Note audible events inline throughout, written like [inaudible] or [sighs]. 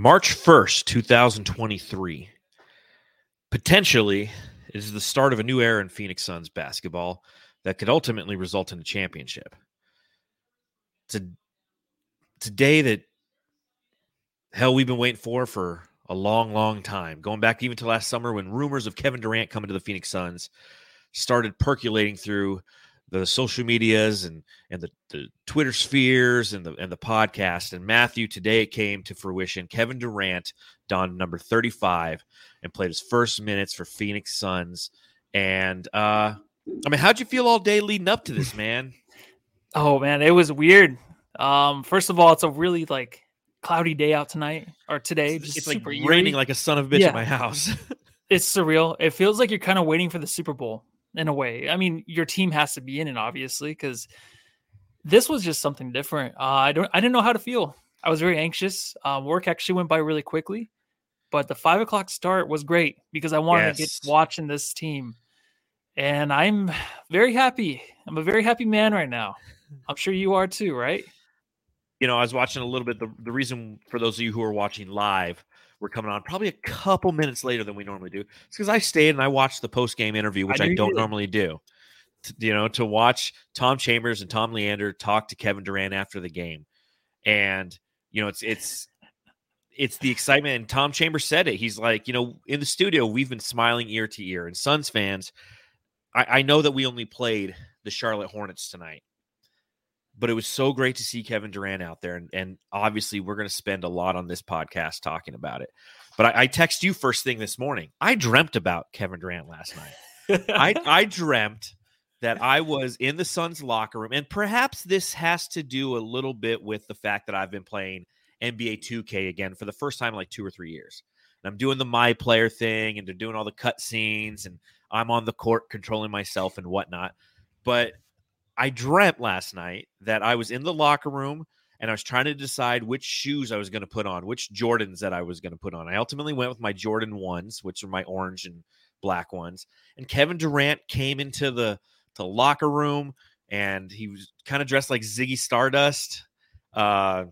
March 1st, 2023, potentially is the start of a new era in Phoenix Suns basketball that could ultimately result in a championship. It's a, it's a day that, hell, we've been waiting for for a long, long time. Going back even to last summer when rumors of Kevin Durant coming to the Phoenix Suns started percolating through the social medias and and the, the Twitter spheres and the and the podcast. And Matthew, today it came to fruition. Kevin Durant donned number 35 and played his first minutes for Phoenix Suns. And uh I mean, how'd you feel all day leading up to this, man? [laughs] oh man, it was weird. Um, first of all, it's a really like cloudy day out tonight or today. Just it's like raining like a son of a bitch yeah. at my house. [laughs] it's surreal. It feels like you're kind of waiting for the Super Bowl in a way. I mean, your team has to be in it, obviously, because this was just something different. Uh, I don't, I didn't know how to feel. I was very anxious. Uh, work actually went by really quickly, but the five o'clock start was great because I wanted yes. to get watching this team, and I'm very happy. I'm a very happy man right now. I'm sure you are too, right? You know, I was watching a little bit. The, the reason for those of you who are watching live, we're coming on probably a couple minutes later than we normally do. It's because I stayed and I watched the post game interview, which I, I don't normally do. To, you know, to watch Tom Chambers and Tom Leander talk to Kevin Durant after the game, and you know, it's it's it's the excitement. And Tom Chambers said it. He's like, you know, in the studio, we've been smiling ear to ear. And Suns fans, I, I know that we only played the Charlotte Hornets tonight, but it was so great to see Kevin Durant out there. And, and obviously, we're going to spend a lot on this podcast talking about it. But I, I text you first thing this morning. I dreamt about Kevin Durant last night. I, [laughs] I dreamt that I was in the Suns locker room. And perhaps this has to do a little bit with the fact that I've been playing NBA 2K again for the first time in like two or three years. And I'm doing the my player thing and they're doing all the cut scenes and I'm on the court controlling myself and whatnot. But I dreamt last night that I was in the locker room and I was trying to decide which shoes I was going to put on, which Jordans that I was going to put on. I ultimately went with my Jordan ones, which are my orange and black ones. And Kevin Durant came into the the locker room and he was kind of dressed like Ziggy Stardust. Uh,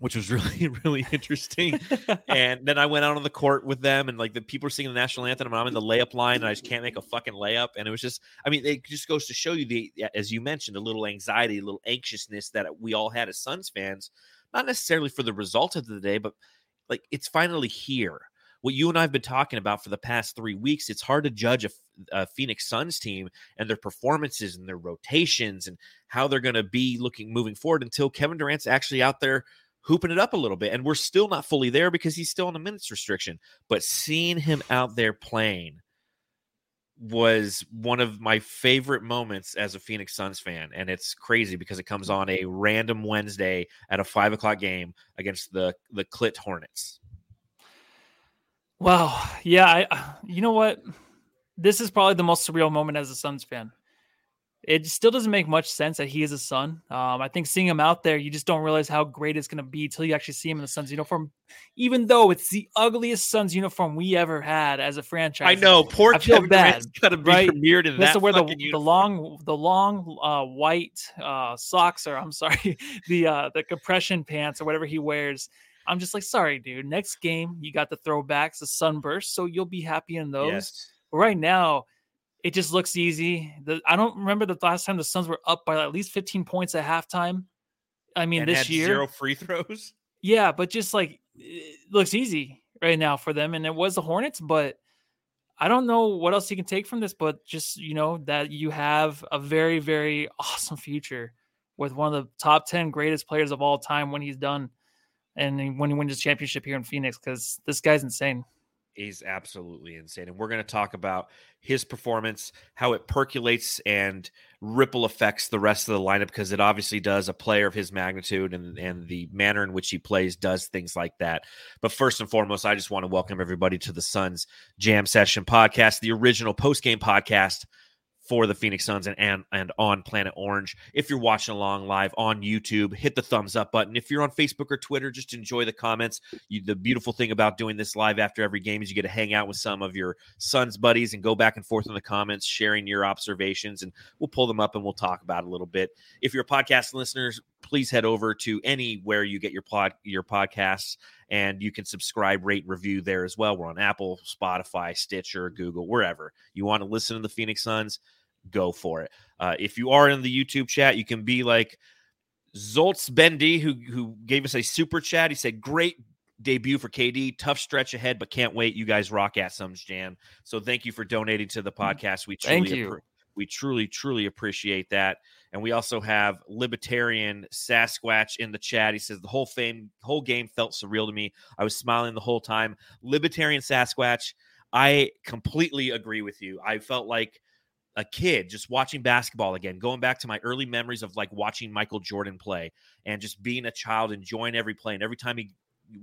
which was really [laughs] really interesting. [laughs] and then I went out on the court with them, and like the people are singing the national anthem, and I'm in the layup line, and I just can't make a fucking layup. And it was just, I mean, it just goes to show you the, as you mentioned, a little anxiety, a little anxiousness that we all had as Suns fans, not necessarily for the result of the day, but like it's finally here. What you and I have been talking about for the past three weeks, it's hard to judge a, a Phoenix Suns team and their performances and their rotations and how they're going to be looking moving forward until Kevin Durant's actually out there hooping it up a little bit. And we're still not fully there because he's still on a minutes restriction. But seeing him out there playing was one of my favorite moments as a Phoenix Suns fan. And it's crazy because it comes on a random Wednesday at a five o'clock game against the the Clit Hornets. Wow. Yeah, I you know what? This is probably the most surreal moment as a Suns fan it still doesn't make much sense that he is a Sun. Um, I think seeing him out there, you just don't realize how great it's going to be till you actually see him in the Suns uniform. Even though it's the ugliest Suns uniform we ever had as a franchise. I know, poor I feel Kevin bad. Got to be right? premiered in that. where the, the long, the long uh, white uh, socks, or I'm sorry, [laughs] the uh, the compression pants or whatever he wears. I'm just like, sorry, dude. Next game, you got the throwbacks, the sunburst, so you'll be happy in those. Yes. Right now it just looks easy. The, I don't remember the last time the Suns were up by at least 15 points at halftime. I mean, and this year zero free throws. Yeah, but just like it looks easy right now for them, and it was the Hornets. But I don't know what else you can take from this, but just you know that you have a very, very [laughs] awesome future with one of the top 10 greatest players of all time when he's done and when he wins his championship here in Phoenix because this guy's insane is absolutely insane. And we're going to talk about his performance, how it percolates and ripple affects the rest of the lineup because it obviously does. A player of his magnitude and, and the manner in which he plays does things like that. But first and foremost, I just want to welcome everybody to the Suns Jam Session podcast, the original post game podcast for the Phoenix Suns and, and and on Planet Orange. If you're watching along live on YouTube, hit the thumbs up button. If you're on Facebook or Twitter, just enjoy the comments. You, the beautiful thing about doing this live after every game is you get to hang out with some of your Suns buddies and go back and forth in the comments, sharing your observations, and we'll pull them up and we'll talk about a little bit. If you're a podcast listeners, please head over to anywhere you get your pod your podcasts and you can subscribe, rate, review there as well. We're on Apple, Spotify, Stitcher, Google, wherever you want to listen to the Phoenix Suns. Go for it. Uh, if you are in the YouTube chat, you can be like Zoltz Bendy, who who gave us a super chat. He said, "Great debut for KD. Tough stretch ahead, but can't wait. You guys rock at Suns Jam. So thank you for donating to the mm, podcast. We truly thank you. we truly truly appreciate that. And we also have Libertarian Sasquatch in the chat. He says the whole fame, whole game felt surreal to me. I was smiling the whole time. Libertarian Sasquatch, I completely agree with you. I felt like a kid just watching basketball again, going back to my early memories of like watching Michael Jordan play and just being a child, enjoying every play. And every time he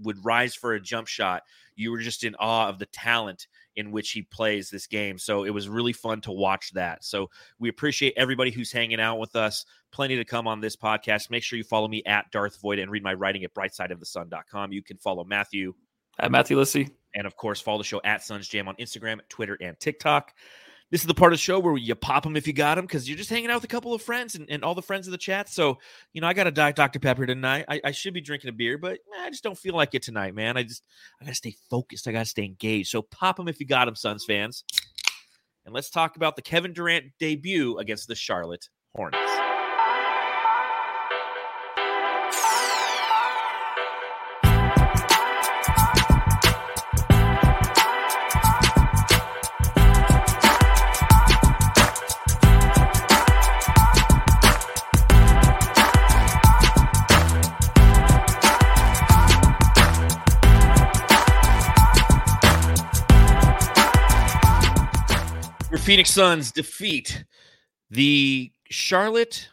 would rise for a jump shot, you were just in awe of the talent in which he plays this game. So it was really fun to watch that. So we appreciate everybody who's hanging out with us. Plenty to come on this podcast. Make sure you follow me at Darth Void and read my writing at brightsideofthesun.com. You can follow Matthew at Matthew Lissy. And of course, follow the show at Suns Jam on Instagram, Twitter, and TikTok. This is the part of the show where you pop them if you got them because you're just hanging out with a couple of friends and, and all the friends in the chat. So, you know, I got a Diet Dr. Pepper tonight. I, I should be drinking a beer, but I just don't feel like it tonight, man. I just, I got to stay focused. I got to stay engaged. So pop them if you got them, Suns fans. And let's talk about the Kevin Durant debut against the Charlotte Hornets. Phoenix Suns defeat the Charlotte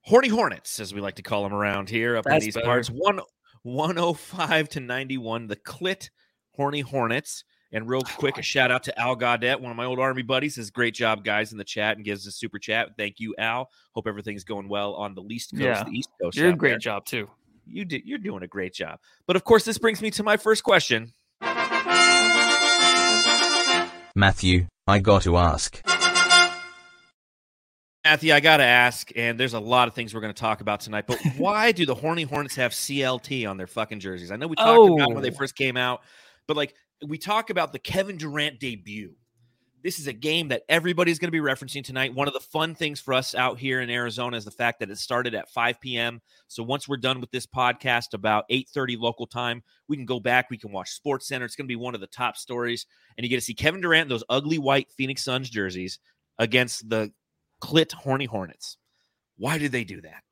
Horny Hornets, as we like to call them around here up That's in these better. parts. One 105 to 91, the Clit Horny Hornets. And real quick, a shout out to Al Gaudet, one of my old Army buddies. Says great job, guys, in the chat, and gives a super chat. Thank you, Al. Hope everything's going well on the least coast, yeah. the East Coast. You're a great there. job too. You did. You're doing a great job. But of course, this brings me to my first question. Matthew, I got to ask. Matthew, I got to ask, and there's a lot of things we're going to talk about tonight, but [laughs] why do the Horny Hornets have CLT on their fucking jerseys? I know we talked oh. about when they oh. first came out, but like we talk about the Kevin Durant debut. This is a game that everybody's going to be referencing tonight. One of the fun things for us out here in Arizona is the fact that it started at 5 p.m. So once we're done with this podcast, about 8:30 local time, we can go back. We can watch Sports Center. It's going to be one of the top stories, and you get to see Kevin Durant in those ugly white Phoenix Suns jerseys against the Clit Horny Hornets. Why did they do that?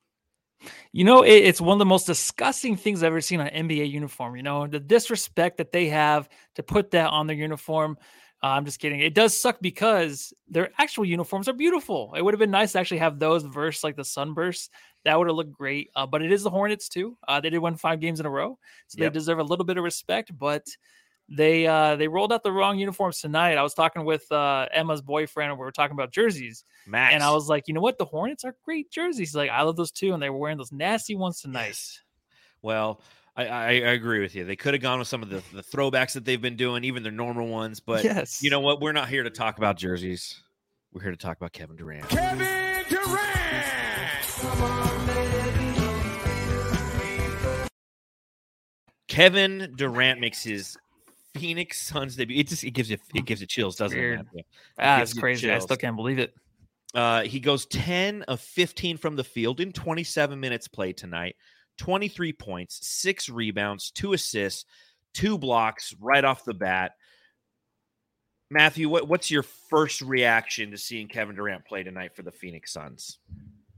You know, it, it's one of the most disgusting things I've ever seen on NBA uniform. You know, the disrespect that they have to put that on their uniform. Uh, I'm just kidding. It does suck because their actual uniforms are beautiful. It would have been nice to actually have those versus like the sunbursts. That would have looked great. Uh, but it is the Hornets too. Uh, they did win five games in a row, so yep. they deserve a little bit of respect. But they uh, they rolled out the wrong uniforms tonight. I was talking with uh, Emma's boyfriend, and we were talking about jerseys. Max. And I was like, you know what? The Hornets are great jerseys. Like I love those too, and they were wearing those nasty ones tonight. Yes. Well, I, I, I, agree with you. They could have gone with some of the, the throwbacks that they've been doing, even their normal ones. But yes. you know what? We're not here to talk about jerseys. We're here to talk about Kevin Durant. Kevin Durant. Kevin Durant makes his Phoenix Suns debut. It just it gives you it gives you chills, doesn't Weird. it? Ah, that's crazy. Chills. I still can't believe it. Uh, he goes 10 of 15 from the field in 27 minutes played tonight. 23 points, six rebounds, two assists, two blocks right off the bat. Matthew, what, what's your first reaction to seeing Kevin Durant play tonight for the Phoenix Suns?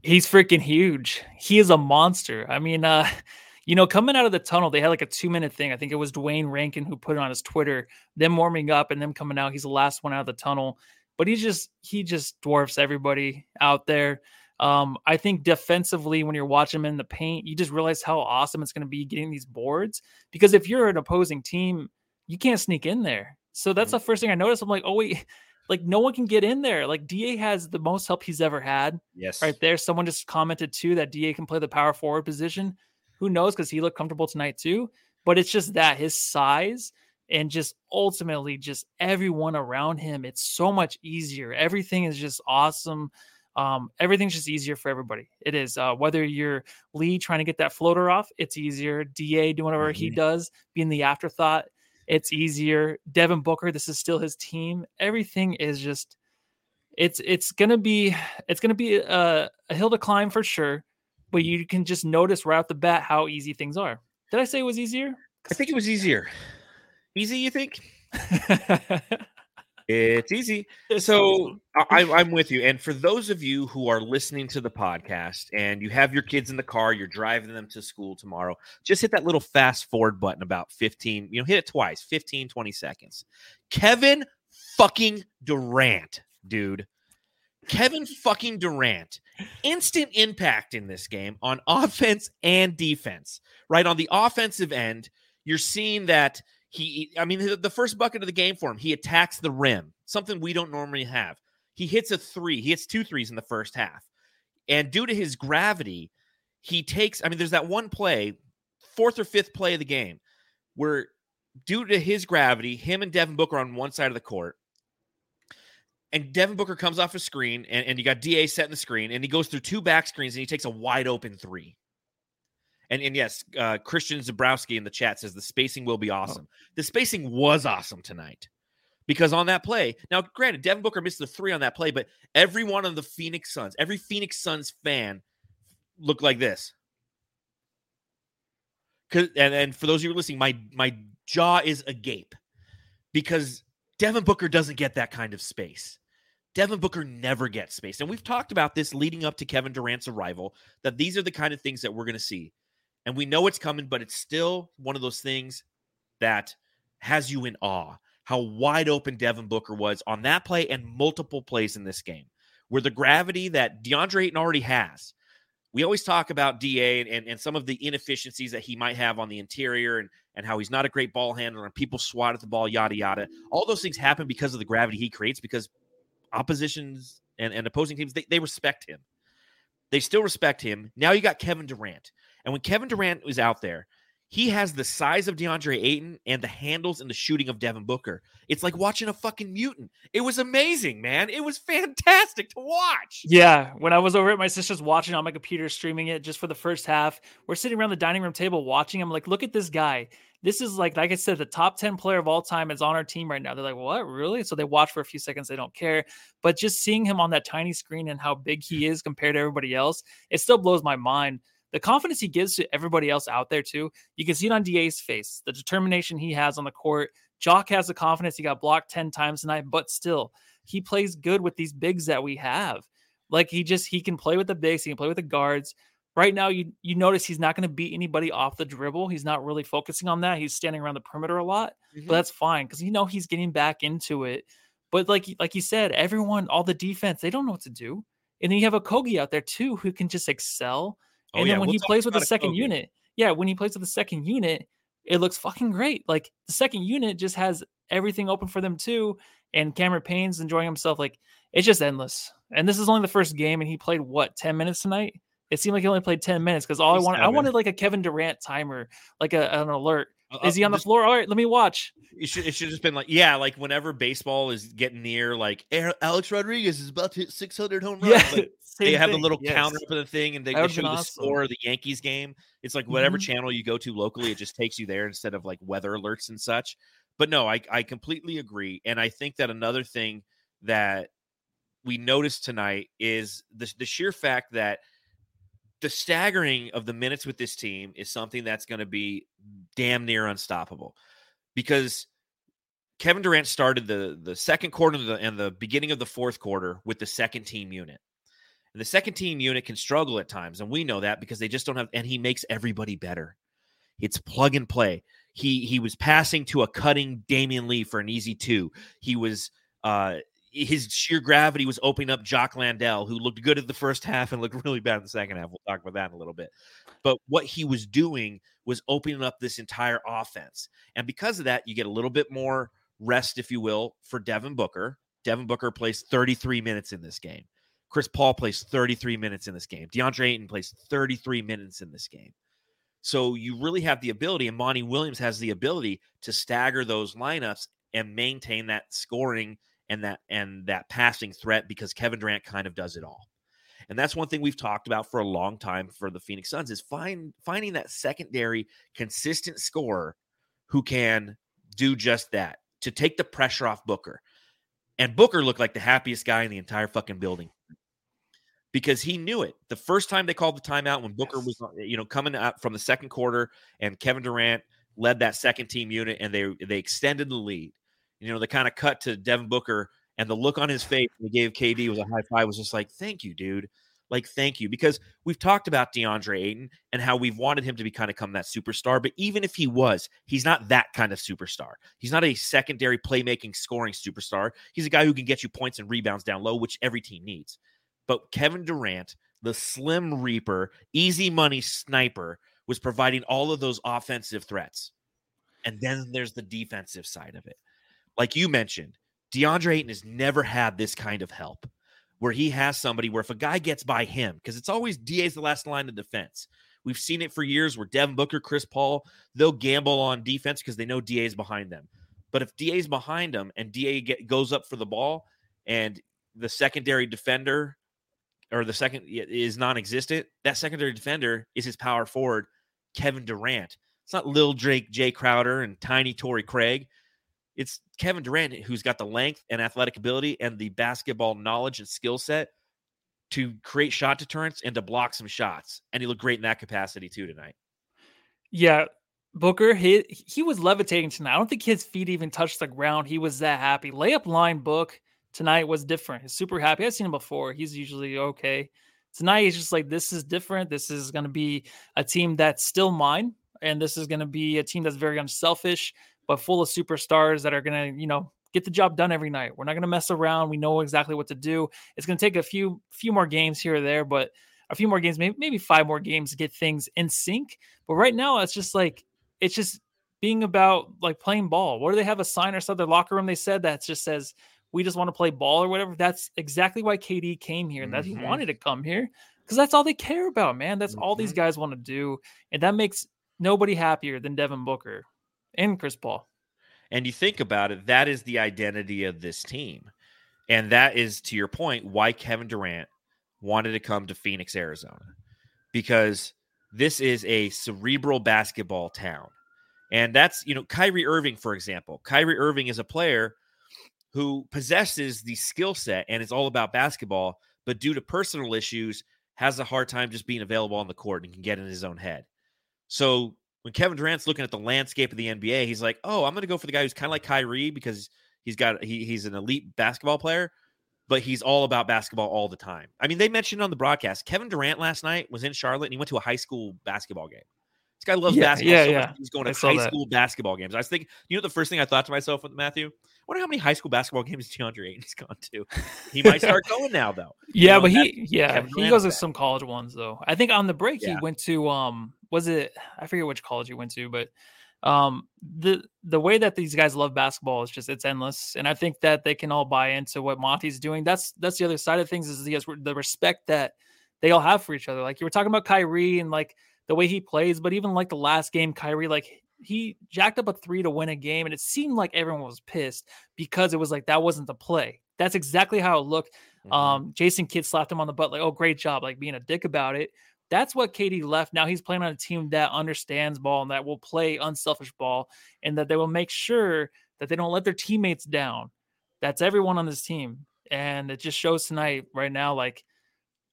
He's freaking huge. He is a monster. I mean, uh, [laughs] you know, coming out of the tunnel, they had like a two minute thing. I think it was Duane Rankin who put it on his Twitter, them warming up and them coming out. He's the last one out of the tunnel, but he just he just dwarfs everybody out there. Um, I think defensively, when you're watching him in the paint, you just realize how awesome it's going to be getting these boards. Because if you're an opposing team, you can't sneak in there. So that's mm-hmm. the first thing I noticed. I'm like, oh wait, [laughs] like no one can get in there. Like Da has the most help he's ever had. Yes, right there. Someone just commented too that Da can play the power forward position. Who knows? Because he looked comfortable tonight too. But it's just that his size and just ultimately just everyone around him. It's so much easier. Everything is just awesome. Um, everything's just easier for everybody. It is. Uh, whether you're Lee trying to get that floater off, it's easier. Da doing whatever mm-hmm. he does, being the afterthought, it's easier. Devin Booker, this is still his team. Everything is just it's it's gonna be it's gonna be a, a hill to climb for sure, but you can just notice right off the bat how easy things are. Did I say it was easier? I think it was easier. Easy, you think? [laughs] it's easy. Eh, so I, [laughs] I'm with you. And for those of you who are listening to the podcast and you have your kids in the car, you're driving them to school tomorrow, just hit that little fast forward button about 15, you know, hit it twice, 15, 20 seconds. Kevin fucking Durant, dude. Kevin fucking Durant, instant impact in this game on [laughs] offense and defense, right? On the offensive end, you're seeing that he, I mean, the first bucket of the game for him, he attacks the rim, something we don't normally have. He hits a three, he hits two threes in the first half. And due to his gravity, he takes, I mean, there's that one play, fourth or fifth play of the game, where due to his gravity, him and Devin Booker on one side of the court, and Devin Booker comes off a screen, and, and you got DA setting the screen, and he goes through two back screens and he takes a wide open three. And, and yes, uh, Christian Zabrowski in the chat says the spacing will be oh. awesome. Oh. The spacing was awesome tonight because on that play, now granted, Devin Booker missed the three on that play, but every one of the Phoenix Suns, every Phoenix Suns fan looked like this. And, and for those of you listening, my my jaw is agape because Devin Booker doesn't get that kind of space. Devin Booker never gets space. And we've talked about this leading up to Kevin Durant's arrival, that these are the kind of things that we're going to see. And we know it's coming, but it's still one of those things that has you in awe. How wide open Devin Booker was on that play and multiple plays in this game, where the gravity that DeAndre Ayton already has. We always talk about DA and, and, and some of the inefficiencies that he might have on the interior and, and how he's not a great ball handler and people swat at the ball, yada, yada. All those things happen because of the gravity he creates because oppositions and, and opposing teams, they, they respect him. They still respect him. Now you got Kevin Durant. And when Kevin Durant was out there, he has the size of DeAndre Ayton and the handles and the shooting of Devin Booker. It's like watching a fucking mutant. It was amazing, man. It was fantastic to watch. Yeah. When I was over at my sister's watching on my computer, streaming it just for the first half, we're sitting around the dining room table watching. I'm like, look at this guy this is like like I said, the top 10 player of all time is on our team right now. They're like, what? Really? So they watch for a few seconds, they don't care. But just seeing him on that tiny screen and how big he is compared to everybody else, it still blows my mind. The confidence he gives to everybody else out there, too. You can see it on DA's face, the determination he has on the court. Jock has the confidence. He got blocked 10 times tonight, but still, he plays good with these bigs that we have. Like he just he can play with the bigs, he can play with the guards right now you you notice he's not going to beat anybody off the dribble. He's not really focusing on that. He's standing around the perimeter a lot, mm-hmm. but that's fine because you know he's getting back into it. But like like you said, everyone, all the defense, they don't know what to do. And then you have Okogie out there too who can just excel. Oh, and oh, then when we'll he plays with the second unit, yeah, when he plays with the second unit, it looks fucking great. Like the second unit just has everything open for them too. And Cameron Payne's enjoying himself. Like it's just endless. And this is only the first game, and he played what 10 minutes tonight? It seemed like he only played 10 minutes because all He's I wanted, seven. I wanted like a Kevin Durant timer, like a, an alert. Is he on the just, floor? All right, let me watch. It should it should just been like yeah, like whenever baseball is getting near, like Alex Rodriguez is about to hit 600 home runs. Yeah, like, [laughs] they have thing. a little yes. counter for the thing, and they, they show the awesome. score of the Yankees game. It's like whatever mm-hmm. channel you go to locally, it just takes you there instead of like weather alerts and such. But no, I I completely agree, and I think that another thing that we noticed tonight is the the sheer fact that the staggering of the minutes with this team is something that's going to be damn near unstoppable because Kevin Durant started the the second quarter and the, and the beginning of the fourth quarter with the second team unit. And the second team unit can struggle at times, and we know that because they just don't have. And he makes everybody better. It's plug and play. He he was passing to a cutting Damion Lee for an easy two. He was uh, his sheer gravity was opening up Jock Landale, who looked good at the first half and looked [laughs] really bad in the second half. We'll talk about that in a little bit. But what he was doing was opening up this entire offense. And because of that, you get a little bit more rest, if you will, for Devin Booker. Devin Booker plays 33 minutes in this game. Chris Paul plays 33 minutes in this game. DeAndre Ayton plays 33 minutes in this game. So you really have the ability, and Monty Williams has the ability to stagger those lineups and maintain that scoring – and that and that passing threat because Kevin Durant kind of does it all. And that's one thing we've talked about for a long time for the Phoenix Suns is find finding that secondary consistent scorer who can do just that to take the pressure off Booker. And Booker looked like the happiest guy in the entire fucking building because he knew it. The first time they called the timeout when Booker was, uh, you know, coming out from the second quarter and Kevin Durant led that second team unit and they they extended the lead. You know, the kind of cut to Devin Booker and the look on his face when he gave KD was a high five was just like, "Thank you, dude." Like, thank you. Because we've talked about DeAndre Ayton and how we've wanted him to be kind of come that superstar. But even if he was, he's not that kind of superstar. He's not a secondary playmaking scoring superstar. He's a guy who can get you points and rebounds down low, which every team needs. But Kevin Durant, the slim reaper, easy money sniper, was providing all of those offensive threats. And then there's the defensive side of it. Like you mentioned, DeAndre Ayton has never had this kind of help where he has somebody where if a guy gets by him, because it's always DA's the last line of defense. We've seen it for years where Devin Booker, Chris Paul, they'll gamble on defense because they know DA is behind them. But if DA is behind them and DA get, goes up for the ball and the secondary defender or the second is non-existent, that secondary defender is his power forward, Kevin Durant. It's not Lil Drake, Jae Crowder, and Tiny Torrey Craig. It's Kevin Durant who's got the length and athletic ability and the basketball knowledge and skill set to create shot deterrence and to block some shots. And he looked great in that capacity too tonight. Yeah. Booker, he, he was levitating tonight. I don't think his feet even touched the ground. He was that happy. Layup line book tonight was different. He's super happy. I've seen him before. He's usually okay. Tonight, he's just like, this is different. This is going to be a team that's still mine. And this is going to be a team that's very unselfish but full of superstars that are going to, you know, get the job done every night. We're not going to mess around. We know exactly what to do. It's going to take a few few more games here or there, but a few more games, maybe maybe five more games to get things in sync. But right now, it's just like it's just being about like playing ball. What do they have a sign or something? Their locker room they said that just says we just want to play ball or whatever. That's exactly why KD came here and mm-hmm. that he mm-hmm. wanted to come here because that's all they care about, man. That's mm-hmm. all these mm-hmm. guys want to do, and that makes nobody happier than Devin Booker and Chris Paul. And you think about it, that is the identity of this team. And that is, to your point, why Kevin Durant wanted to come to Phoenix, Arizona, because this is a cerebral basketball town. And that's, you know, Kyrie Irving, for example. Kyrie Irving is a player who possesses the skill set and it's all about basketball, but due to personal issues, has a hard time just being available on the court and can get in his own head. So when Kevin Durant's looking at the landscape of the NBA, he's like, "Oh, I'm going to go for the guy who's kind of like Kyrie because he's got he, he's an elite basketball player, but he's all about basketball all the time." I mean, they mentioned on the broadcast Kevin Durant last night was in Charlotte and he went to a high school basketball game. This guy loves yeah, basketball. Yeah, so yeah. He's going to high that. school basketball games. I was thinking, you know, the first thing I thought to myself with Matthew, wonder how many high school basketball [laughs] games DeAndre Ayton's gone to. He might [laughs] start going now, though. Yeah, you know, but he, yeah, he goes to some college ones though. I think on the break yeah. he went to um was it I forget which college you went to, but um the the way that these guys love basketball is just it's endless and i think that they can all buy into what monty's doing. That's that's the other side of things is the, the respect that they all have for each other. Like you were talking about kyrie and like the way he plays but even like the last game kyrie like he jacked up a three to win a game and it seemed like everyone was pissed because it was like that wasn't the play. That's exactly how it looked. Mm-hmm. um jason kidd slapped him on the butt like oh great job like being a dick about it that's what KD left. Now he's playing on a team that understands ball and that will play unselfish ball and that they will make sure that they don't let their teammates down. That's everyone on this team. And it just shows tonight, right now, like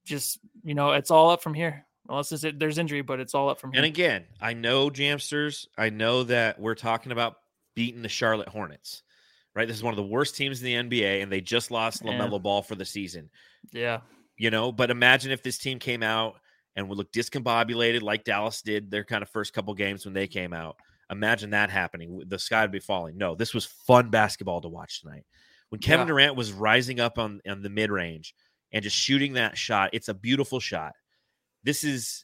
just, you know, it's all up from here. Unless there's injury, but it's all up from here. And again, I know Jamsters, I know that we're talking about beating the Charlotte Hornets, right? This is one of the worst teams in the NBA, and they just lost LaMelo yeah. Ball for the season. Yeah. You know, but imagine if this team came out and would look discombobulated like Dallas did their kind of first couple games when they came out. Imagine that happening. The sky would be falling. No, this was fun basketball to watch tonight. When Kevin yeah. Durant was rising up on, on the mid range and just shooting that shot, it's a beautiful shot. This is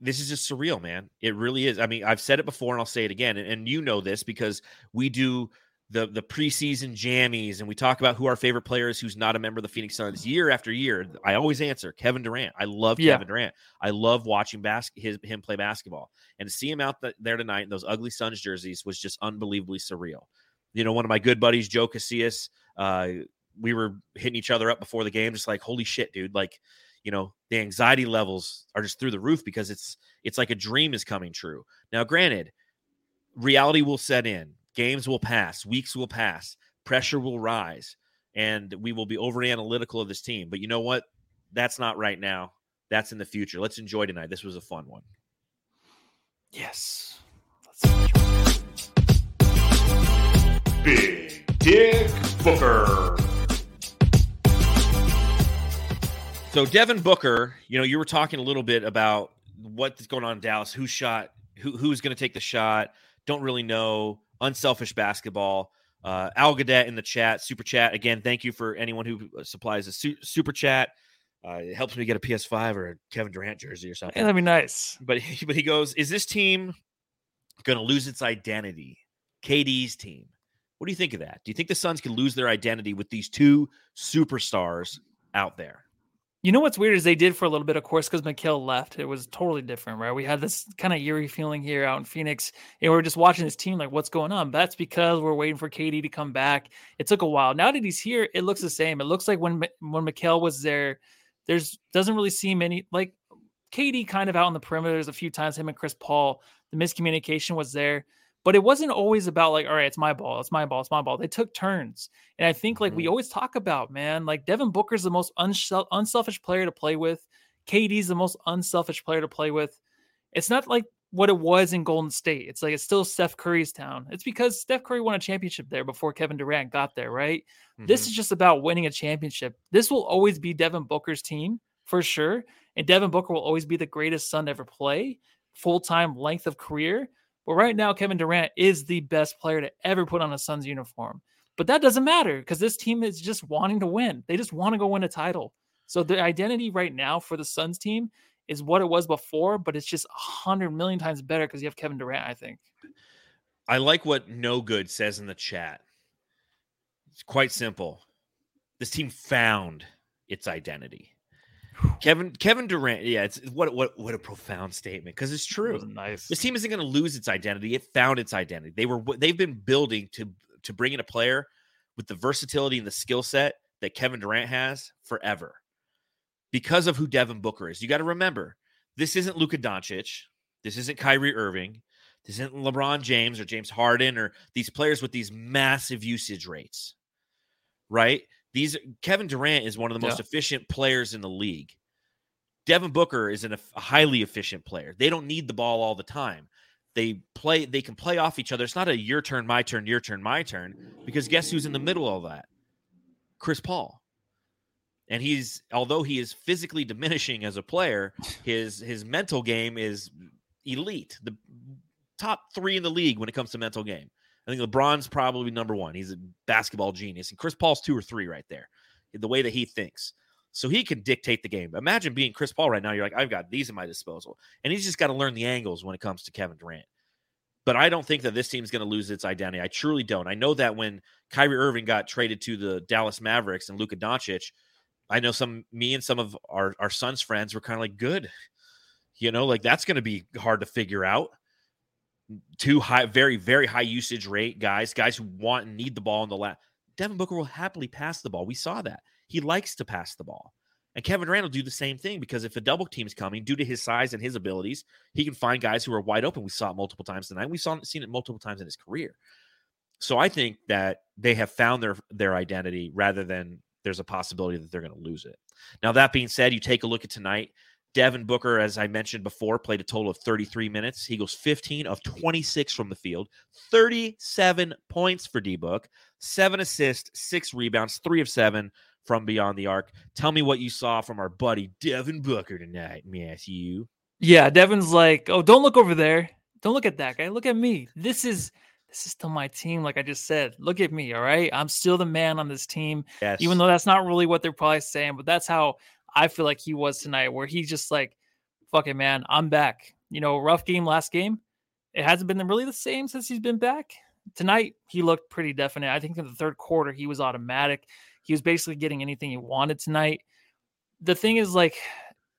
this is just surreal, man. It really is. I mean, I've said it before and I'll say it again. And, and you know this because we do the the preseason jammies and we talk about who our favorite player is who's not a member of the Phoenix Suns year after year. I always answer Kevin Durant. I love yeah. Kevin Durant. I love watching bas- his him play basketball and to see him out there tonight in those ugly Suns jerseys was just unbelievably surreal. You know, one of my good buddies, Joe Casillas, uh, we were hitting each other up before the game, just like, holy shit, dude. Like, you know, the anxiety levels are just through the roof because it's it's like a dream is coming true. Now, granted, reality will set in, games will pass, weeks will pass, pressure will rise, and we will be over analytical of this team. But you know what? That's not right now. That's in the future. Let's enjoy tonight. This was a fun one. Yes. Big Dick Booker. So Devin Booker, you know, you were talking a little bit about what's going on in Dallas, who shot, who who's going to take the shot. Don't really know. Unselfish basketball. Uh, Al Gadet in the chat, super chat again. Thank you for anyone who supplies a su- super chat. Uh, it helps me get a PS5 or a Kevin Durant jersey or something. Yeah, that'd be nice. But he, but he goes, is this team going to lose its identity? KD's team. What do you think of that? Do you think the Suns can lose their identity with these two superstars out there? You know what's weird is they did for a little bit, of course, because Mikal left. It was totally different, right? We had this kind of eerie feeling here out in Phoenix. And we are just watching this team like, what's going on? But that's because we're waiting for KD to come back. It took a while. Now that he's here, it looks the same. It looks like when when Mikal was there, there's doesn't really seem any like KD kind of out on the perimeters a few times. Him and Chris Paul, the miscommunication was there but it wasn't always about like all right it's my ball it's my ball it's my ball. They took turns and i think like mm-hmm. we always talk about man like devin booker's the most unselfish player to play with. Kd's the most unselfish player to play with. It's not like what it was in golden state. It's like it's still steph curry's town. It's because steph curry won a championship there before kevin durant got there right? Mm-hmm. this is just about winning a championship. This will always be devin booker's team for sure and devin booker will always be the greatest son to ever play full-time length of career well, right now, Kevin Durant is the best player to ever put on a Suns uniform. But that doesn't matter because this team is just wanting to win. They just want to go win a title. So the identity right now for the Suns team is what it was before, but it's just a hundred million times better because you have Kevin Durant, I think. I like what No Good says in the chat. It's quite simple. This team found its identity. Kevin Kevin Durant, yeah, it's what what what a profound statement because it's true. Nice. This team isn't going to lose its identity. It found its identity. They were they've been building to to bring in a player with the versatility and the skill set that Kevin Durant has forever because of who Devin Booker is. You got to remember, this isn't Luka Doncic. This isn't Kyrie Irving. This isn't LeBron James or James Harden or these players with these massive usage rates, right? These Kevin Durant is one of the most yeah. efficient players in the league. Devin Booker is an, a highly efficient player. They don't need the ball all the time. They play. They can play off each other. It's not a your turn, my turn, your turn, my turn. Because guess who's in the middle of that? Chris Paul. And he's although he is physically diminishing as a player, his his mental game is elite. The top three in the league when it comes to mental game. I think LeBron's probably number one. He's a basketball genius, and Chris Paul's two or three right there. The way that he thinks, so he can dictate the game. Imagine being Chris Paul right now. You're like, I've got these at my disposal, and he's just got to learn the angles when it comes to Kevin Durant. But I don't think that this team's going to lose its identity. I truly don't. I know that when Kyrie Irving got traded to the Dallas Mavericks and Luka Doncic, I know some me and some of our our son's friends were kind of like, good, you know, like that's going to be hard to figure out two high, very, very high usage rate guys, guys who want and need the ball in the lap. Devin Booker will happily pass the ball. We saw that. He likes to pass the ball. And Kevin Durant will do the same thing because if a double team is coming, due to his size and his abilities, he can find guys who are wide open. We saw it multiple times tonight. We saw seen it multiple times in his career. So I think that they have found their their identity rather than there's a possibility that they're going to lose it. Now that being said, you take a look at tonight. Devin Booker, as I mentioned before, played a total of 33 minutes. He goes 15 of 26 from the field, 37 points for D Book, seven assists, six rebounds, three of seven from beyond the arc. Tell me what you saw from our buddy Devin Booker tonight, Matthew. Yeah, Devin's like, oh, don't look over there. Don't look at that guy. Look at me. This is this is still my team. Like I just said, look at me. All right, I'm still the man on this team. Yes. Even though that's not really what they're probably saying, but that's how I feel like he was tonight, where he's just like, fuck it, man, I'm back. You know, rough game last game. It hasn't been really the same since he's been back. Tonight, he looked pretty definite. I think in the third quarter, he was automatic. He was basically getting anything he wanted tonight. The thing is, like,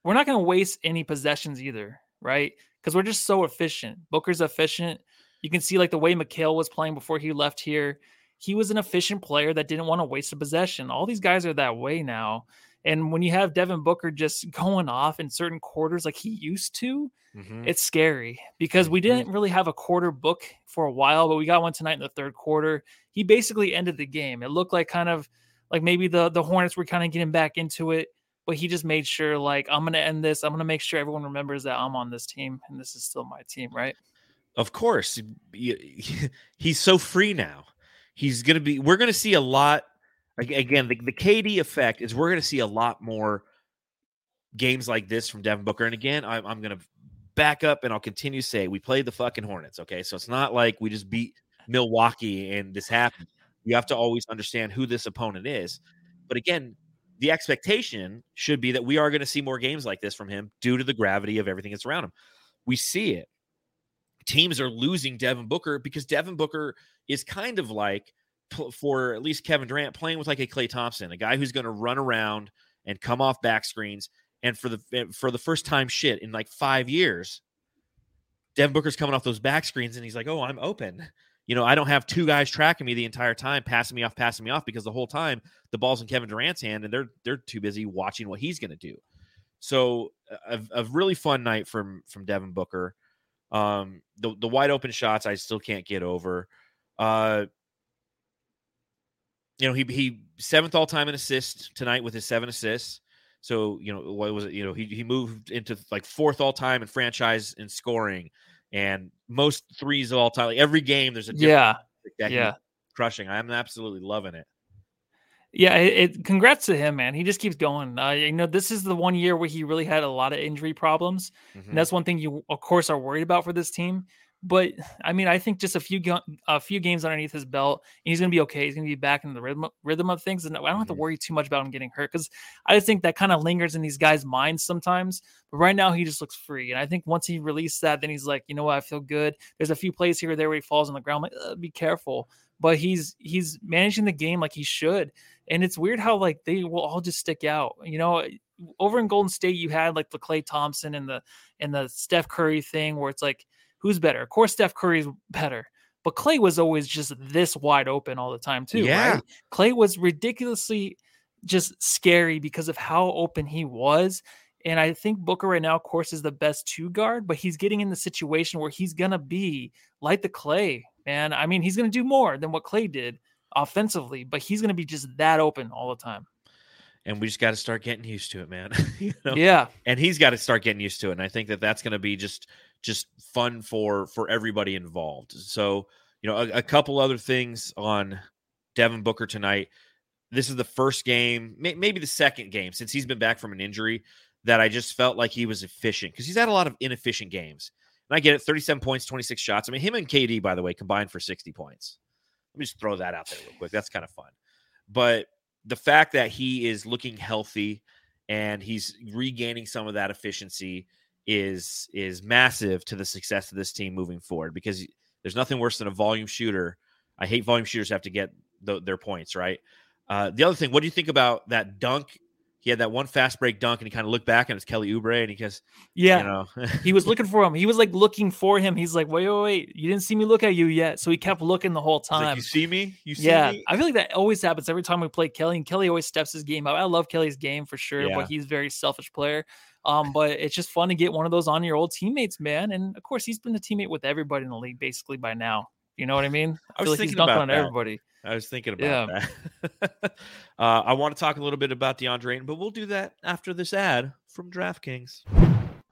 we're not going to waste any possessions either, right? Because we're just so efficient. Booker's efficient. You can see, like, the way Mikal was playing before he left here. he was an efficient player that didn't want to waste a possession. All these guys are that way now. And when you have Devin Booker just [laughs] going off in certain quarters like he used to, mm-hmm. it's scary because we mm-hmm. didn't really have a quarter book for a while, but we got one tonight in the third quarter. He basically ended the game. It looked like kind of like maybe the the Hornets were kind of getting back into it, but he just made sure like I'm going to end this. I'm going to make sure everyone remembers that I'm on this team and this is still my team, right? Of course. [laughs] He's so free now. He's going to be we're going to see a lot again, the, the KD effect is we're going to see a lot more games like this from Devin Booker. And again, I'm, I'm going to back up and I'll continue to say we played the fucking Hornets. Okay. So it's not like we just beat Milwaukee and this happened. You have to always understand who this opponent is. But again, the expectation should be that we are going to see more games like this from him due to the gravity of everything that's around him. We see it. Teams are losing Devin Booker because Devin Booker is kind of like for at least Kevin Durant playing with like a Klay Thompson, a guy who's going to run around and come off back screens. And for the for the first time, shit in like five years, Devin Booker's coming off those back screens, and he's like, "Oh, I'm open." You know, I don't have two guys tracking me the entire time, passing me off, passing me off, because the whole time the ball's in Kevin Durant's hand, and they're they're too busy watching what he's going to do. So a, a, really fun night from from Devin Booker. Um, the the wide open shots I still can't get over. Uh, you know, he he seventh all time in assists tonight with his seven assists. So you know what was it? You know he he moved into like fourth all time in franchise in scoring, and most threes of all time. Like every game, there's a yeah yeah crushing. I'm absolutely loving it. Yeah, it, it, congrats to him, man. He just keeps going. Uh, you know, this is the one year where he really had a lot of injury problems, mm-hmm. and that's one thing you, of course, are worried about for this team. But I mean, I think just a few a few games underneath his belt, and he's going to be okay. He's going to be back in the rhythm rhythm of things, and I don't have to mm-hmm. worry too much about him getting hurt because I just think that kind of lingers in these guys' minds sometimes. But right now, he just looks free, and I think once he released that, then he's like, you know what, I feel good. There's a few plays here or there where he falls on the ground. Like, be careful. But he's he's managing the game like he should, and it's weird how like they will all just stick out. You know, over in Golden State, you had like the Klay Thompson and the and the Steph Curry thing where it's like who's better? Of course, Steph Curry's better, but Klay was always just this wide open all the time too. Yeah, right? Klay was ridiculously just scary because of how open he was. And I think Booker right now, of course, is the best two guard, but he's getting in the situation where he's gonna be like the Klay, man. I mean, he's gonna do more than what Klay did offensively, but he's gonna be just that open all the time and we just got to start getting used to it, man. [laughs] you know? Yeah, and he's got to start getting used to it, and I think that that's going to be just just fun for for everybody involved. So, you know, a, a, couple other things on Devin Booker tonight. This is the first game, may, maybe the second game since he's been back from an injury that I just felt like he was efficient because he's had a lot of inefficient games. And I get it, 37 points, 26 shots. I mean, him and KD, by the way, combined for 60 points. Let me just throw that out there real quick. That's kind of fun. But the fact that he is looking healthy and he's regaining some of that efficiency is is massive to the success of this team moving forward because there's nothing worse than a volume shooter. I hate volume shooters have to get the, their points right. Uh, the other thing, what do you think about that dunk? He had that one fast break dunk, and he kind of looked back, and it's Kelly Oubre, and he goes, "Yeah, you know. [laughs] he was looking for him. He was like looking for him. He's like, wait, wait, wait, you didn't see me look at you yet." So he kept looking the whole time. Like, you see me? You see yeah, me? I feel like that always happens every time we play Kelly, and Kelly always steps his game up. I love Kelly's game for sure, yeah. but he's a very selfish player. Um, but it's just fun to get one of those on your old teammates, man. And of course, he's been a teammate with everybody in the league basically by now. You know what I mean? I, I was like thinking about on that. everybody. I was thinking about yeah. that. [laughs] uh, I want to talk a little bit about DeAndre Ayton, but we'll do that after this ad from DraftKings.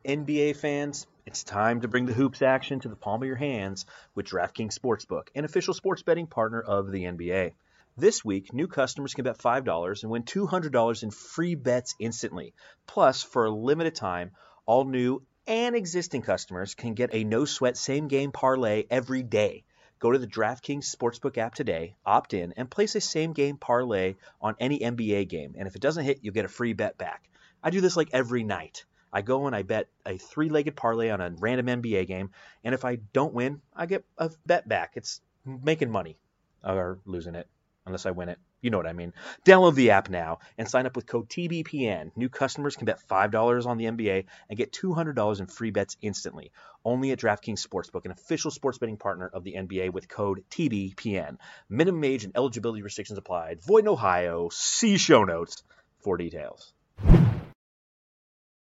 NBA fans, it's time to bring the hoops action to the palm of your hands with DraftKings Sportsbook, an official sports betting partner of the NBA. This week, new customers can bet $5 and win $200 in free bets instantly. Plus, for a limited time, all new and existing customers can get a no sweat same game parlay every day. Go to the DraftKings Sportsbook app today, opt in, and place a same game parlay on any NBA game. And if it doesn't hit, you'll get a free bet back. I do this like every night. I go and I bet a three legged parlay on a random NBA game. And if I don't win, I get a bet back. It's making money or losing it. Unless I win it. You know what I mean. Download the app now and sign up with code TBPN. New customers can bet $5 on the NBA and get $200 in free bets instantly. Only at DraftKings Sportsbook, an official sports betting partner of the NBA with code TBPN. Minimum age and eligibility restrictions applied. Void in Ohio. See show notes for details.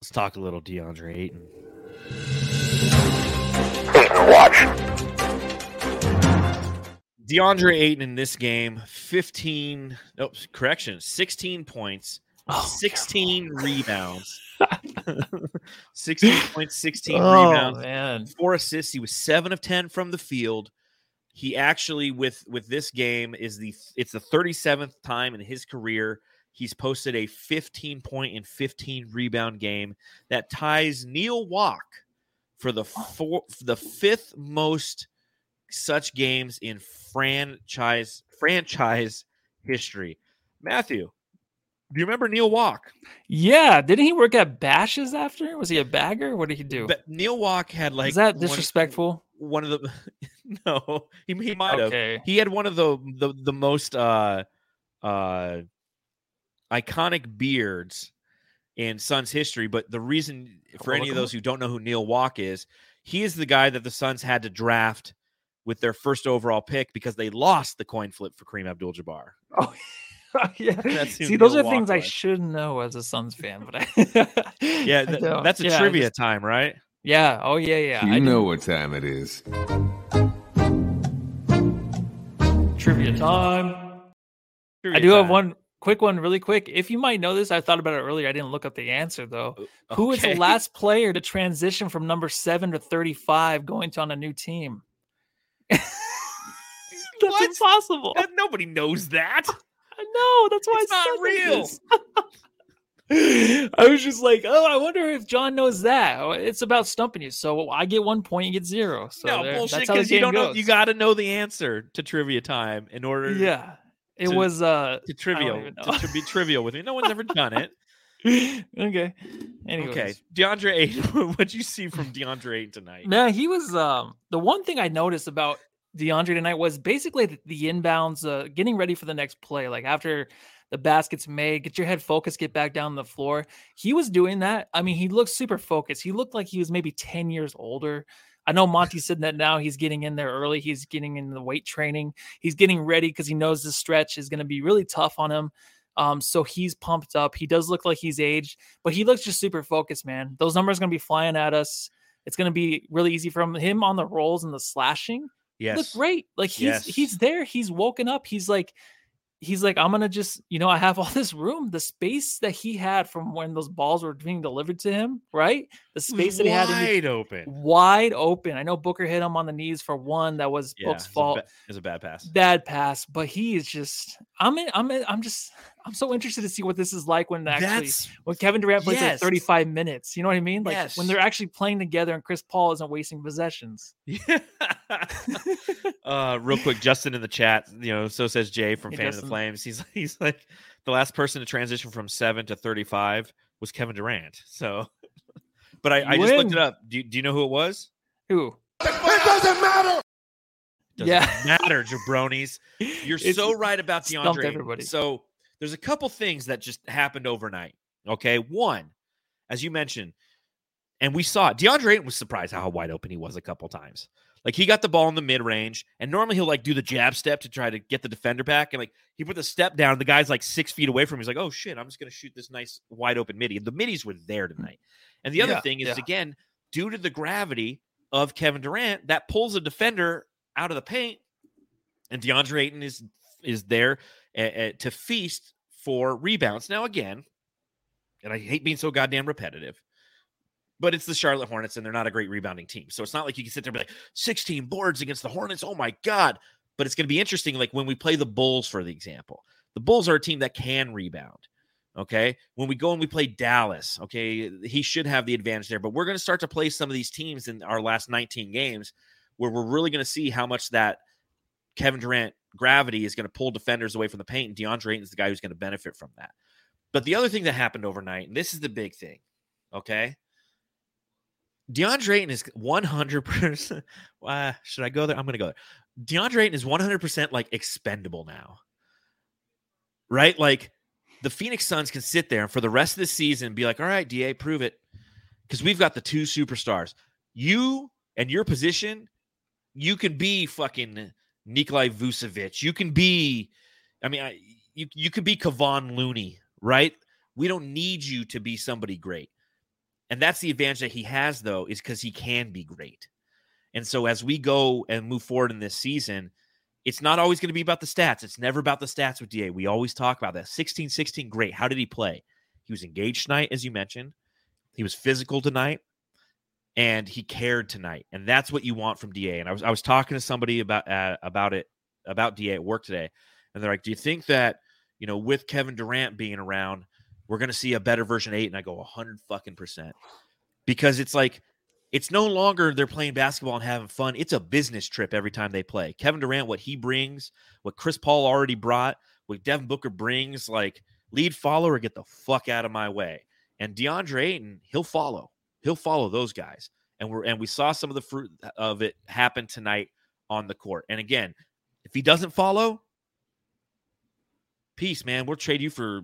Let's talk a little DeAndre. Ayton DeAndre Ayton in this game, 15, nope, correction, 16 points, Oh, 16 rebounds. [laughs] 16 points, 16 Oh rebounds, man. four assists. He was seven of 10 from the field. He actually, with with this game, is the it's the 37th time in his career he's posted a 15 point and 15 rebound game that ties Neal Walk for the four, the fifth most such games in franchise franchise history. Matthew, do you remember Neal Walk? Yeah, didn't he work at Bashas' after? Was he a bagger? What did he do? But Neal Walk had like Is that disrespectful? One, of the [laughs] no, he, he might have. Okay. He had one of the the, the most uh uh iconic beards in Suns history. But the reason for any of those who don't know who Neal Walk is, he is the guy that the Suns had to draft with their first overall pick because they lost the coin flip for Kareem Abdul-Jabbar. Oh, [laughs] yeah. [laughs] See, those are things Walk I should know as a Suns fan, but I [laughs] Yeah, th- don't. that's a Yeah, trivia just- time, right? yeah. Oh yeah, yeah. You I know do. what time it is. trivia time. I Trivia do have one quick one, really quick. If you might know this, I thought about it earlier. I didn't look up the answer though. Who is Okay. the last player to transition from number seven to thirty-five, going to on a new team? [laughs] that's What? impossible. That- Nobody knows that. I know. That's why It's not I real. real. [laughs] I was just like, oh, I wonder if John knows that. Oh, It's about stumping you. So I get one point, you get zero. So no there- bullshit that's how the because you don't know. You got to know the answer to trivia time in order. Yeah, it to- was uh to trivial to, to be trivial with me. No one's ever done it. [laughs] okay. Anyways. Okay, DeAndre Ayton. [laughs] What'd you see from DeAndre Ayton tonight? Man, he was um the one thing I noticed about DeAndre tonight was basically the, the inbounds, uh, getting ready for the next play. Like after the basket's made, get your head focused, get back down the floor. He was doing that. I mean, he looked super focused. He looked like he was maybe 10 years older. I know Monty said that now he's getting in there early. He's getting in the weight training. He's getting ready because he knows the stretch is going to be really tough on him. Um, so he's pumped up. He does look like he's aged, but he looks just super focused, man. Those numbers are going to be flying at us. It's going to be really easy for him. Him on the rolls and the slashing look Yes. great. Like he's Yes. he's there. He's woken up. He's like he's like I'm gonna just you know I have all [laughs] this room. The space that he had from when those balls were being delivered to him, right? The space that he had wide open. wide open. I know Booker hit him on the knees for one. That was Yeah, Book's fault. ba- it's a bad pass. Bad pass, but he is just. I'm in, I'm in, I'm just. I'm so interested to see what this is like when actually That's when Kevin Durant plays Yes. like 35 minutes. You know what I mean? Like when they're actually playing together and Chris Paul isn't wasting possessions. Yeah. [laughs] uh, real quick, Justin in the chat, you know, so says Jay from Hey, Fan of the Flames. He's [laughs] he's like the last person to transition from seven to thirty-five was Kevin Durant. So, but I, I just looked it up. Do you, do you know who it was? Who? It doesn't matter. Yeah. matter, jabronis. [laughs] You're It's- so right about stumped DeAndre. Everybody. So there's a couple things that just happened overnight. Okay, one, as you mentioned, and we saw it. DeAndre Ayton was surprised how wide open he was a couple times. Like he got the ball in the mid range, and normally he'll like do the jab step to try to get the defender back, and like he put the step down. The guy's like six feet away from him. He's like, "Oh shit, I'm just gonna shoot this nice wide open midi." And the middies were there tonight. And the other Yeah, thing is yeah. again due to the gravity of Kevin Durant, that pulls a defender out of the paint, and DeAndre Ayton is is there uh, uh, to feast for rebounds. Now again, and I hate being so goddamn repetitive, but it's the Charlotte Hornets, and they're not a great rebounding team. So it's not like you can sit there and be like 16 boards against the Hornets. Oh my god! But it's going to be interesting. Like when we play the Bulls, for the example, the Bulls are a team that can rebound. Okay. When we go and we play Dallas, okay, he should have the advantage there. But we're going to start to play some of these teams in our last 19 games where we're really going to see how much that Kevin Durant gravity is going to pull defenders away from the paint. And DeAndre Ayton is the guy who's going to benefit from that. But the other thing that happened overnight, and this is the big thing, okay? DeAndre Ayton is 100%. Uh, [laughs] should I go there? I'm going to go there. DeAndre Ayton is 100% like expendable now. right? Like the Phoenix Suns can sit there and for the rest of the season be like, all right, DA, prove it. Because we've got the two superstars. You and your position, you can be fucking Nikolai Vucevic. You can be, I mean, I, you, you could be Kevon Looney, right? We don't need you to be somebody great. And that's the advantage that he has, though, is because he can be great. And so as we go and move forward in this season, it's not always going to be about the stats. It's never about the stats with DA. We always talk about that. 16 16, great. How did he play? He was engaged tonight, as you mentioned. He was physical tonight and he cared tonight. And that's what you want from DA. And I was I was talking to somebody about uh, about it about DA at work today. And they're like, "Do you think that, you know, with Kevin Durant being around, we're going to see a better version 8?" And I go, "100 fucking percent." Because it's like it's no longer they're playing basketball and having fun. It's a business trip every time they play. Kevin Durant, what he brings, what Chris Paul already brought, what Devin Booker brings, like lead follower, get the fuck out of my way. And DeAndre Ayton, he'll follow. He'll follow those guys. And we're and we saw some of the fruit of it happen tonight on the court. And again, if he doesn't follow, peace, man. We'll trade you for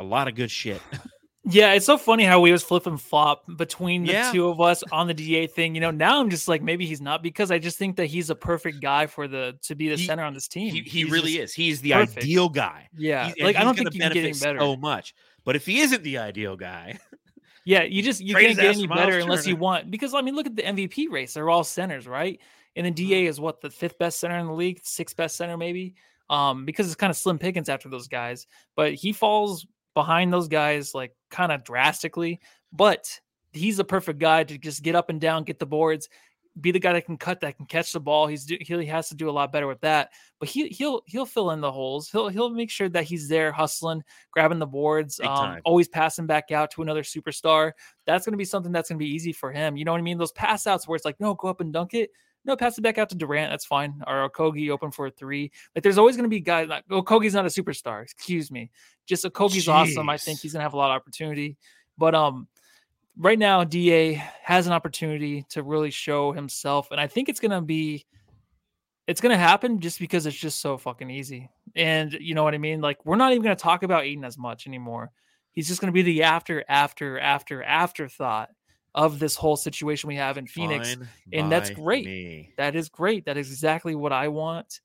a lot of good shit. [laughs] Yeah, it's so funny how we was flip and flop between the Yeah. two of us on the DA thing. You know, now I'm just like maybe he's not because I just think that he's a perfect guy for the to be the He- center on this team. he, he really is. He's the perfect. ideal guy. Yeah, and like I don't think you can get any better. so much. But if he isn't the ideal guy, [laughs] Yeah, you just you can't get any better unless you want because I mean look at the MVP race. They're all centers, right? And then Mm-hmm. DA is what the fifth best center in the league, sixth best center maybe. Um, because it's kind of slim pickings after those guys, but he falls behind those guys like kind of drastically. But he's the perfect guy to just get up and down, get the boards, be the guy that can cut, that can catch the ball. He's do, he has to do a lot better with that. But he he'll he'll fill in the holes. He'll he'll make sure that he's there hustling, grabbing the boards, um, always passing back out to another superstar. That's going to be something that's going to be easy for him. You know what I mean? Those pass outs where it's like, no, go up and dunk it. No, pass it back out to Durant. That's fine. Or Okogie open for a three. Like there's always going to be guys like Okogie's not a superstar. Excuse me. Just Okogie's awesome. I think he's going to have a lot of opportunity. But um, right now Da has an opportunity to really show himself, and I think it's going to be. It's going to happen just because it's just so fucking easy. And you know what I mean? Like, we're not even going to talk about Ayton as much anymore. He's just going to be the after, after, after, afterthought of this whole situation we have in Phoenix. fine and that's great. me. That is great. That is exactly what I want.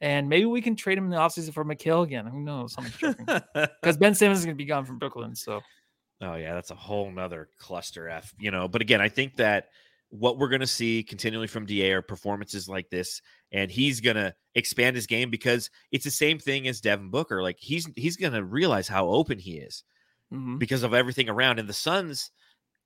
And maybe we can trade him in the offseason for Mikal again. Who knows? Because [laughs] Ben Simmons is going to be gone from Brooklyn. So, Oh yeah, that's a whole nother cluster F, you know. But again, I think that what we're gonna see continually from DA are performances like this, and he's gonna expand his game because it's the same thing as Devin Booker. Like he's he's gonna realize how open he is mhm. because of everything around. And the Suns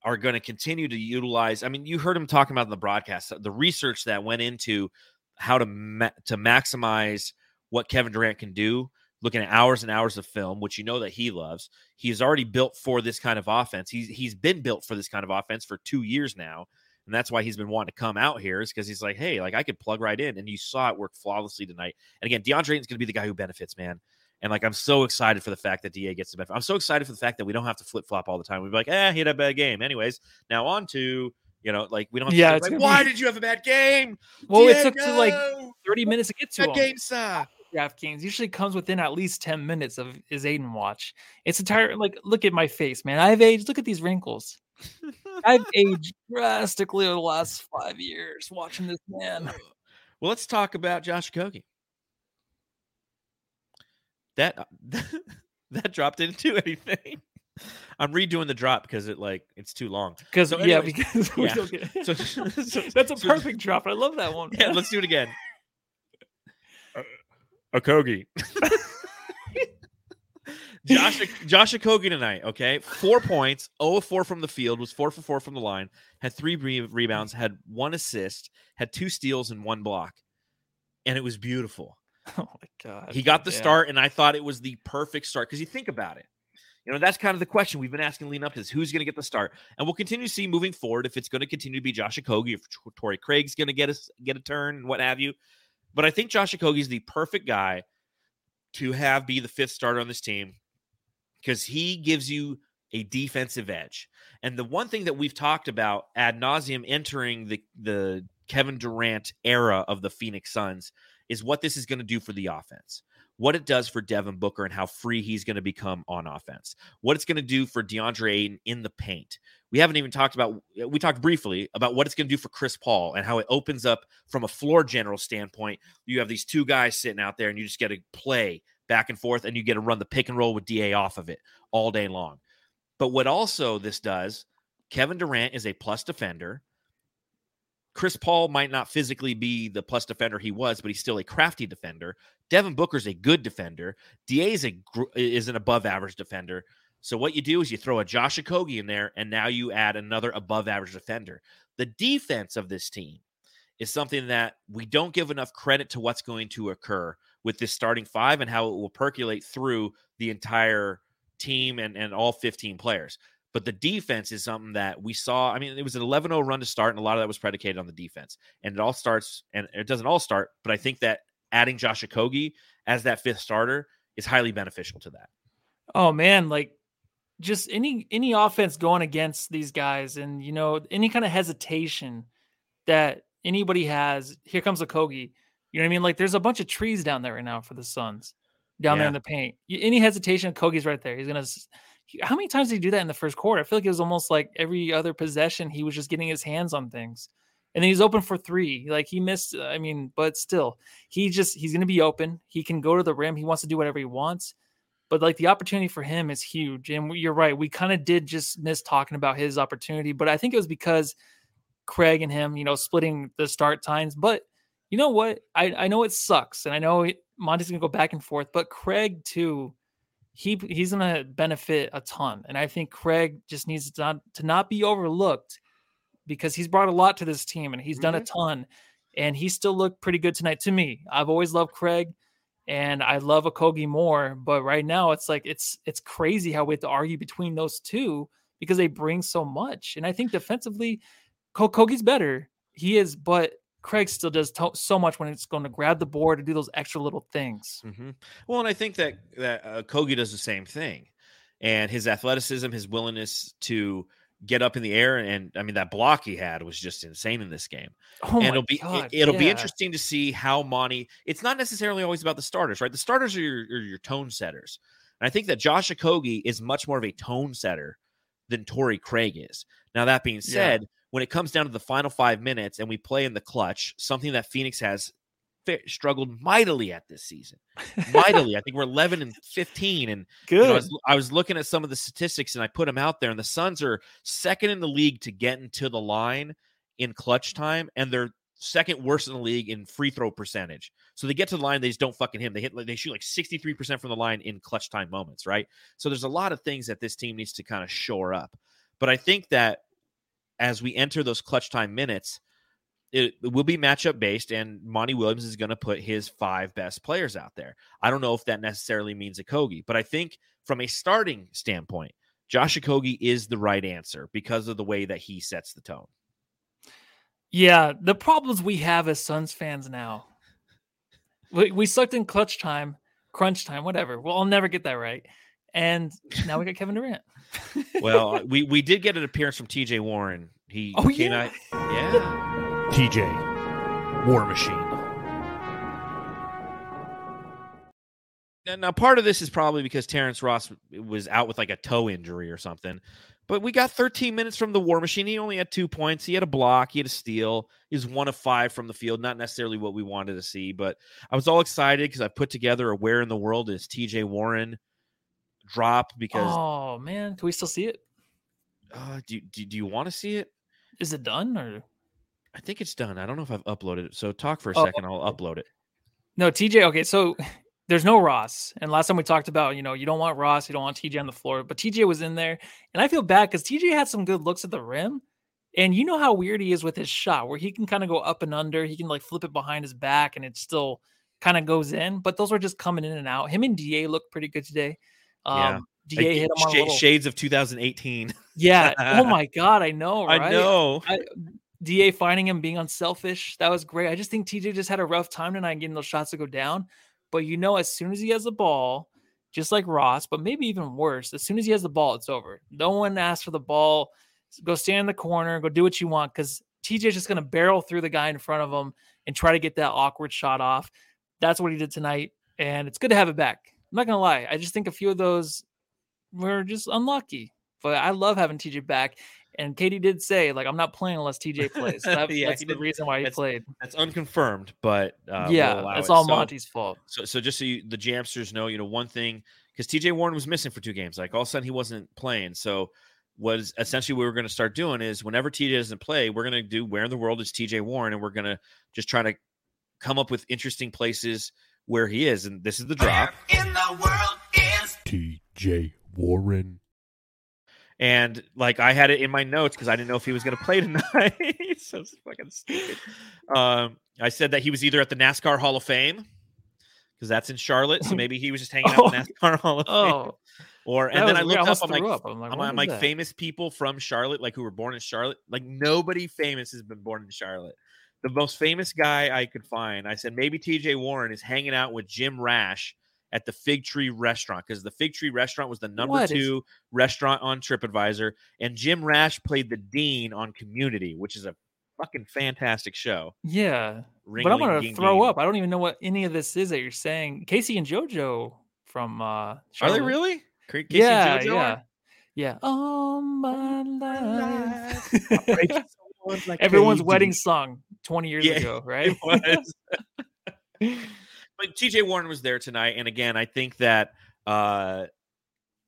are going to continue to utilize. I mean, you heard him talking about in the broadcast the research that went into how to ma- to maximize what Kevin Durant can do. Looking at hours and hours of film, which you know that he loves. He is already built for this kind of offense. He's he's been built for this kind of offense for two years now, and that's why he's been wanting to come out here. Is because he's like, hey, like I could plug right in, and you saw it work flawlessly tonight. And again, DeAndre is going to be the guy who benefits, man. And like, I'm so excited for the fact that DA gets the benefit. I'm so excited for the fact that we don't have to flip flop all the time. We'd be like, eh, he had a bad game. Anyways, now on to, you know, like, we don't have to Yeah, like, why be- did you have a bad game? well, it took to like 30 minutes to get to that game sucked. DraftKings usually comes within at least 10 minutes of his Ayton watch. It's entire like look at my face, man. I've aged. Look at these wrinkles. I've [laughs] aged drastically over the last five years watching this man. Well, let's talk about Josh Okogie. That uh, [laughs] that dropped didn't [laughs] anything. I'm redoing the drop because it like it's too long. Because So yeah, because [laughs] yeah. don't get So, so that's a so- perfect drop. I love that one. Yeah, let's do it again. Okogie. Josh Josh Okogie tonight, okay? Four points, 0 of 4 from the field, was 4 for 4 from the line, had three re- rebounds, had one assist, had two steals and one block. And it was beautiful. [laughs] Oh my god. He got the Yeah. start, and I thought it was the perfect start because you think about it. You know, that's kind of the question we've been asking leading up to this. Who's going to get the start? And we'll continue to see moving forward if it's going to continue to be Josh Okogie, if Torrey Craig's going to get us get a turn and what have you. But I think Josh is the perfect guy to have be the fifth starter on this team because he gives you a defensive edge. And the one thing that we've talked about ad nauseum entering the the Kevin Durant era of the Phoenix Suns is what this is going to do for the offense. What it does for Devin Booker and how free he's going to become on offense. What it's going to do for DeAndre Ayton in the paint. We haven't even talked about, we talked briefly about what it's going to do for Chris Paul and how it opens up from a floor general standpoint. You have these two guys sitting out there and you just get to play back and forth and you get to run the pick and roll with DA off of it all day long. But what also this does, Kevin Durant is a plus defender. Chris Paul might not physically be the plus defender he was, but he's still a crafty defender. Devin Booker's a good defender. Da is a is an above average defender. So what you do is you throw a Josh Okogie in there, and now you add another above average defender. The defense of this team is something that we don't give enough credit to what's going to occur with this starting five and how it will percolate through the entire team and, and all 15 players. But the defense is something that we saw. I mean, it was an 11 0 run to start, and a lot of that was predicated on the defense. And it all starts, and it doesn't all start, but I think that adding Josh Okogie as that fifth starter is highly beneficial to that. Oh, man. Like, just any any offense going against these guys and you know any kind of hesitation that anybody has here comes Okogie you know what i mean like there's a bunch of trees down there right now for the suns down yeah. there in the paint any hesitation Okogie's right there he's gonna how many times did he do that in the first quarter? I feel like it was almost like every other possession he was just getting his hands on things. And then he's open for three. Like he missed, I mean, but still, he just he's gonna be open. He can go to the rim. He wants to do whatever he wants. But like the opportunity for him is huge. And you're right. We kind of did just miss talking about his opportunity, but I think it was because Craig and him, you know, splitting the start times. But you know what? I, I know it sucks. And I know Monty's gonna go back and forth, but Craig too he he's going to benefit a ton. And I think Craig just needs to not, to not be overlooked because he's brought a lot to this team and he's mm-hmm. done a mm-hmm. ton. And he still looked pretty good tonight to me. I've always loved Craig and I love Okogie more, but right now it's like it's it's crazy how we have to argue between those two because they bring so much. And I think defensively, Okogie's better. He is, but Craig still does to- so much when it's going to grab the board and do those extra little things. Mm-hmm. Well, and I think that that uh, Okogie does the same thing, and his athleticism, his willingness to get up in the air, and I mean that block he had was just insane in this game. Oh and it'll be God, it, will yeah. be interesting to see how Monty. It's not necessarily always about the starters, right? The starters are your, are your tone setters, and I think that Josh Okogie is much more of a tone setter than Torrey Craig is. Now that being said. Yeah when it comes down to the final five minutes and we play in the clutch, something that Phoenix has struggled mightily at this season. [laughs] mightily. I think we're 11 and 15. And good. You know, I, was, I, was, looking at some of the statistics and I put them out there, and the Suns are second in the league to get into the line in clutch time, and they're second worst in the league in free throw percentage. So they get to the line, they just don't fucking hit. They hit they shoot like 63% from the line in clutch time moments, right? So there's a lot of things that this team needs to kind of shore up. But I think that as we enter those clutch time minutes, it, will be matchup based, and Monty Williams is going to put his five best players out there. I don't know if that necessarily means Okogie, but I think from a starting standpoint, Josh Okogie is the right answer because of the way that he sets the tone. Yeah, the problems we have as Suns fans now. We, we sucked in clutch time, crunch time, whatever. Well, I'll never get that right. And now we got Kevin Durant well, we we did get an appearance from T.J. Warren. He [laughs] oh came yeah, out, [laughs] yeah. T.J. War Machine. Now, now, part of this is probably because Terrence Ross was out with like a toe injury or something. But we got 13 minutes from the War Machine. He only had two points. He had a block. He had a steal. He's one of five from the field. Not necessarily what we wanted to see, but I was all excited because I put together a Where in the World is TJ Warren drop because oh man, can we still see it? Uh, do, do do you want to see it? Is it done or? I think it's done. I don't know if I've uploaded it. So talk for a oh, second. I'll upload it. No, TJ. Okay, so [sighs] there's no Ross. And last time we talked about, you know, you don't want Ross, you don't want TJ on the floor, but TJ was in there, and I feel bad because TJ had some good looks at the rim. And you know how weird he is with his shot, where he can kind of go up and under. He can like flip it behind his back, and it still kind of goes in. But those were just coming in and out. Him and Da looked pretty good today. Um, yeah. Da hit him on little... shades of 2018. Yeah. oh [laughs] my god, I know. Right? I know. I, Da finding him being unselfish. That was great. I just think TJ just had a rough time tonight getting those shots to go down. But you know, as soon as he has the ball, just like Ross, but maybe even worse, as soon as he has the ball, it's over. No one asks for the ball. Go stand in the corner, go do what you want. Because TJ's just going to barrel through the guy in front of him and try to get that awkward shot off. That's what he did tonight, and it's good to have it back. I'm not gonna lie. I just think a few of those were just unlucky. But I love having TJ back. And KD did say, like, I'm not playing unless TJ [laughs] plays. That, Yeah, that's the did- reason why he that's- played. That's unconfirmed, but uh, we'll yeah, allow that's it. all So- Monty's fault. So, so just so you, the Jamsters know, you know, one thing because TJ Warren was missing for two games, like all of a sudden he wasn't playing. So, was essentially what we're going to start doing is whenever TJ doesn't play, we're going to do where in the world is TJ Warren, and we're going to just try to come up with interesting places where he is. And this is the drop. Where in the world is TJ Warren. And like I had it in my notes because I didn't know if he was going to play tonight. [laughs] so fucking stupid. Um, I said that he was either at the NASCAR Hall of Fame because that's in Charlotte, so [laughs] maybe he was just hanging out at the NASCAR Hall of Fame. Oh, Or that and then was I weird. looked up, almost I'm like, up. I'm like, I'm, I'm like famous people from Charlotte, like who were born in Charlotte. Like nobody famous has been born in Charlotte. The most famous guy I could find, I said maybe TJ Warren is hanging out with Jim Rash at the Fig Tree Restaurant because the Fig Tree Restaurant was the number What is- two restaurant on TripAdvisor, and Jim Rash played the dean on Community, which is a fucking fantastic show. Yeah, Ring but I'm gonna ding throw ding. up. I don't even know what any of this is that you're saying. K-Ci and JoJo from uh Are they really? K-Ci yeah, and JoJo yeah, are? yeah. All my life. Break [laughs] someone like Everyone's wedding song 20 years Yeah, [laughs] ago, right? [laughs] But TJ Warren was there tonight, and again, I think that uh,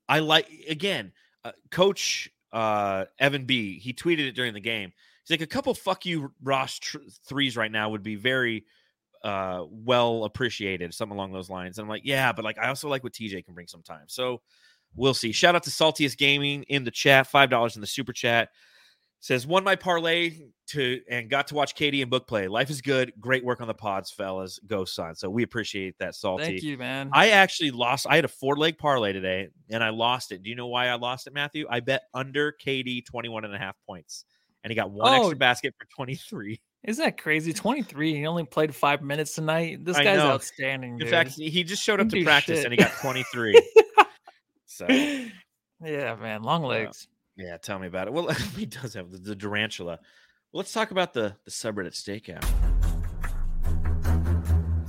I like again, uh, Coach uh, Evan B. He tweeted it during the game. He's like, a couple fuck you Ross tr- threes right now would be very uh, well appreciated, something along those lines. And I'm like, yeah, but like I also like what TJ can bring sometimes. So we'll see. Shout out to Saltiest Gaming in the chat, five dollars in the super chat. Says won my parlay to and got to watch KD and book play. Life is good. Great work on the pods, fellas. Go Sun. So we appreciate that, Salty. Thank you, man. I actually lost. I had a four leg parlay today and I lost it. Do you know why I lost it, Matthew? I bet under KD 21 and a half points and he got one Oh. extra basket for 23. Isn't that crazy? 23. He only played five minutes tonight. This guy's outstanding. In dude. fact, he just showed up to practice shit. and he got 23. [laughs] so, yeah, man, long legs. Yeah, tell me about it. Well, [laughs] he does have the, the tarantula. Well, let's talk about the, the subreddit stakeout.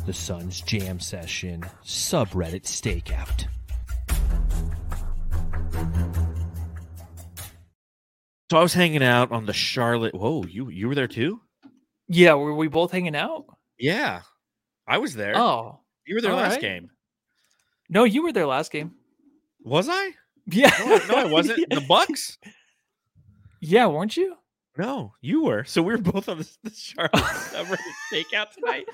The Sun's Jam Session subreddit stakeout. So I was hanging out on the Charlotte. Whoa, you you were there too? Yeah, were we both hanging out? Yeah, I was there. Oh, you were there last right. game. no, you were there last game. Was I? [laughs] Yeah, No, no, I wasn't. The [laughs] Bucks. yeah, weren't you? No, you were. So we were both on the, the Charlotte [laughs] subreddit stakeout tonight.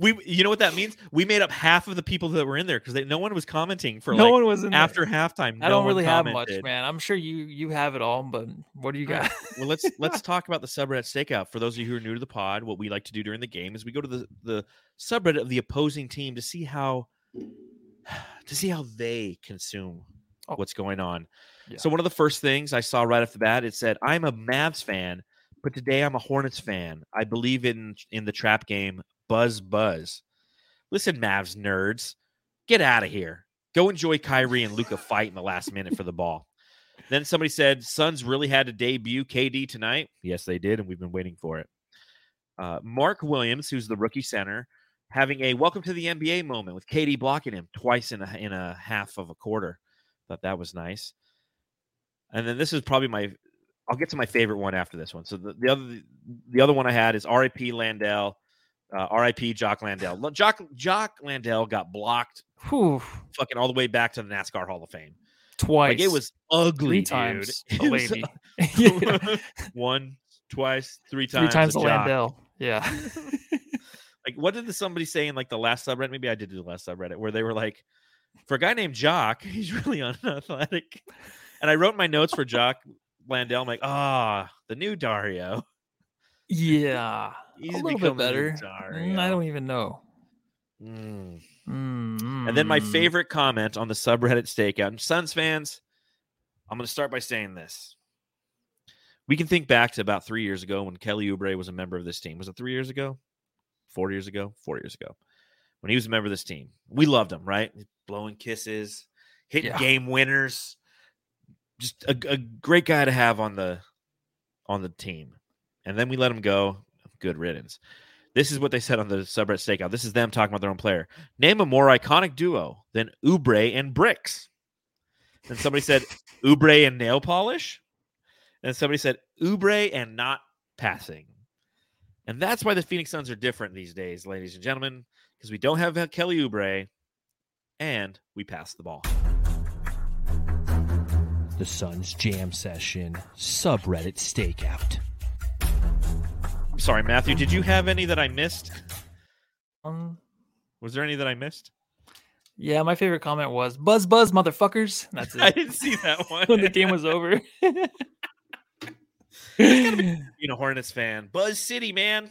We, you know what that means? We made up half of the people that were in there because no one was commenting for no like one was in there. after halftime. I no don't really have much, man. I'm sure you you have it all, but what do you right. got? well, let's let's talk about the subreddit stakeout. For those of you who are new to the pod, what we like to do during the game is we go to the the subreddit of the opposing team to see how [sighs] to see how they consume Oh. what's going on. Yeah. So one of the first things I saw right off the bat, it said, "I'm a Mavs fan, but today I'm a Hornets fan. I believe in in the trap game. Buzz, buzz. Listen, Mavs nerds, get out of here. Go enjoy Kyrie and Luka fight in the last minute for the ball." Then somebody said, Suns really had to debut KD tonight. Yes, they did, and we've been waiting for it. Uh, Mark Williams, who's the rookie center, having a welcome to the NBA moment with KD blocking him twice in a, in a half of a quarter. Thought that was nice. And then this is probably my, I'll get to my favorite one after this one. So the, the other the other one I had is R.I.P. Landale, uh, R.I.P. Jock Landale. Jock Jock Landale got blocked Whew, fucking all the way back to the NASCAR Hall of Fame. twice. Like it was ugly, three dude. times was. [laughs] [laughs] Yeah. [laughs] one, twice, three times. Three times. a jock. Landale. Yeah. Like, what did somebody say in like the last subreddit? Maybe I did do the last subreddit where they were like, for a guy named Jock, [laughs] he's really unathletic. And I wrote my notes for Jock Landale. I'm like, ah, the new Dario. yeah. [laughs] He's a little bit better. Mm, I don't even know. Mm. Mm, And then my mm. favorite comment on the subreddit stakeout. And Suns fans, I'm going to start by saying this. We can think back to about three years ago when Kelly Oubre was a member of this team. Was it three years ago? Four years ago? Four years ago. When he was a member of this team. We loved him, right? Blowing kisses, hitting Yeah. game winners. Just a, a great guy to have on the on the team. and then we let him go. Good riddance. This is what they said on the subreddit stakeout. This is them talking about their own player. Name a more iconic duo than Oubre and Bricks. And somebody said [laughs] Oubre and nail polish. And somebody said Oubre and not passing. And that's why the Phoenix Suns are different these days, ladies and gentlemen, because we don't have Kelly Oubre and we pass the ball. The Suns Jam Session subreddit stakeout. I'm sorry, Matthew. Did you have any that I missed? Um, Was there any that I missed? yeah, my favorite comment was "Buzz, buzz, motherfuckers." That's [laughs] it. I didn't see that [laughs] one. when the game was over. [laughs] you know, Hornets fan. Buzz City, man.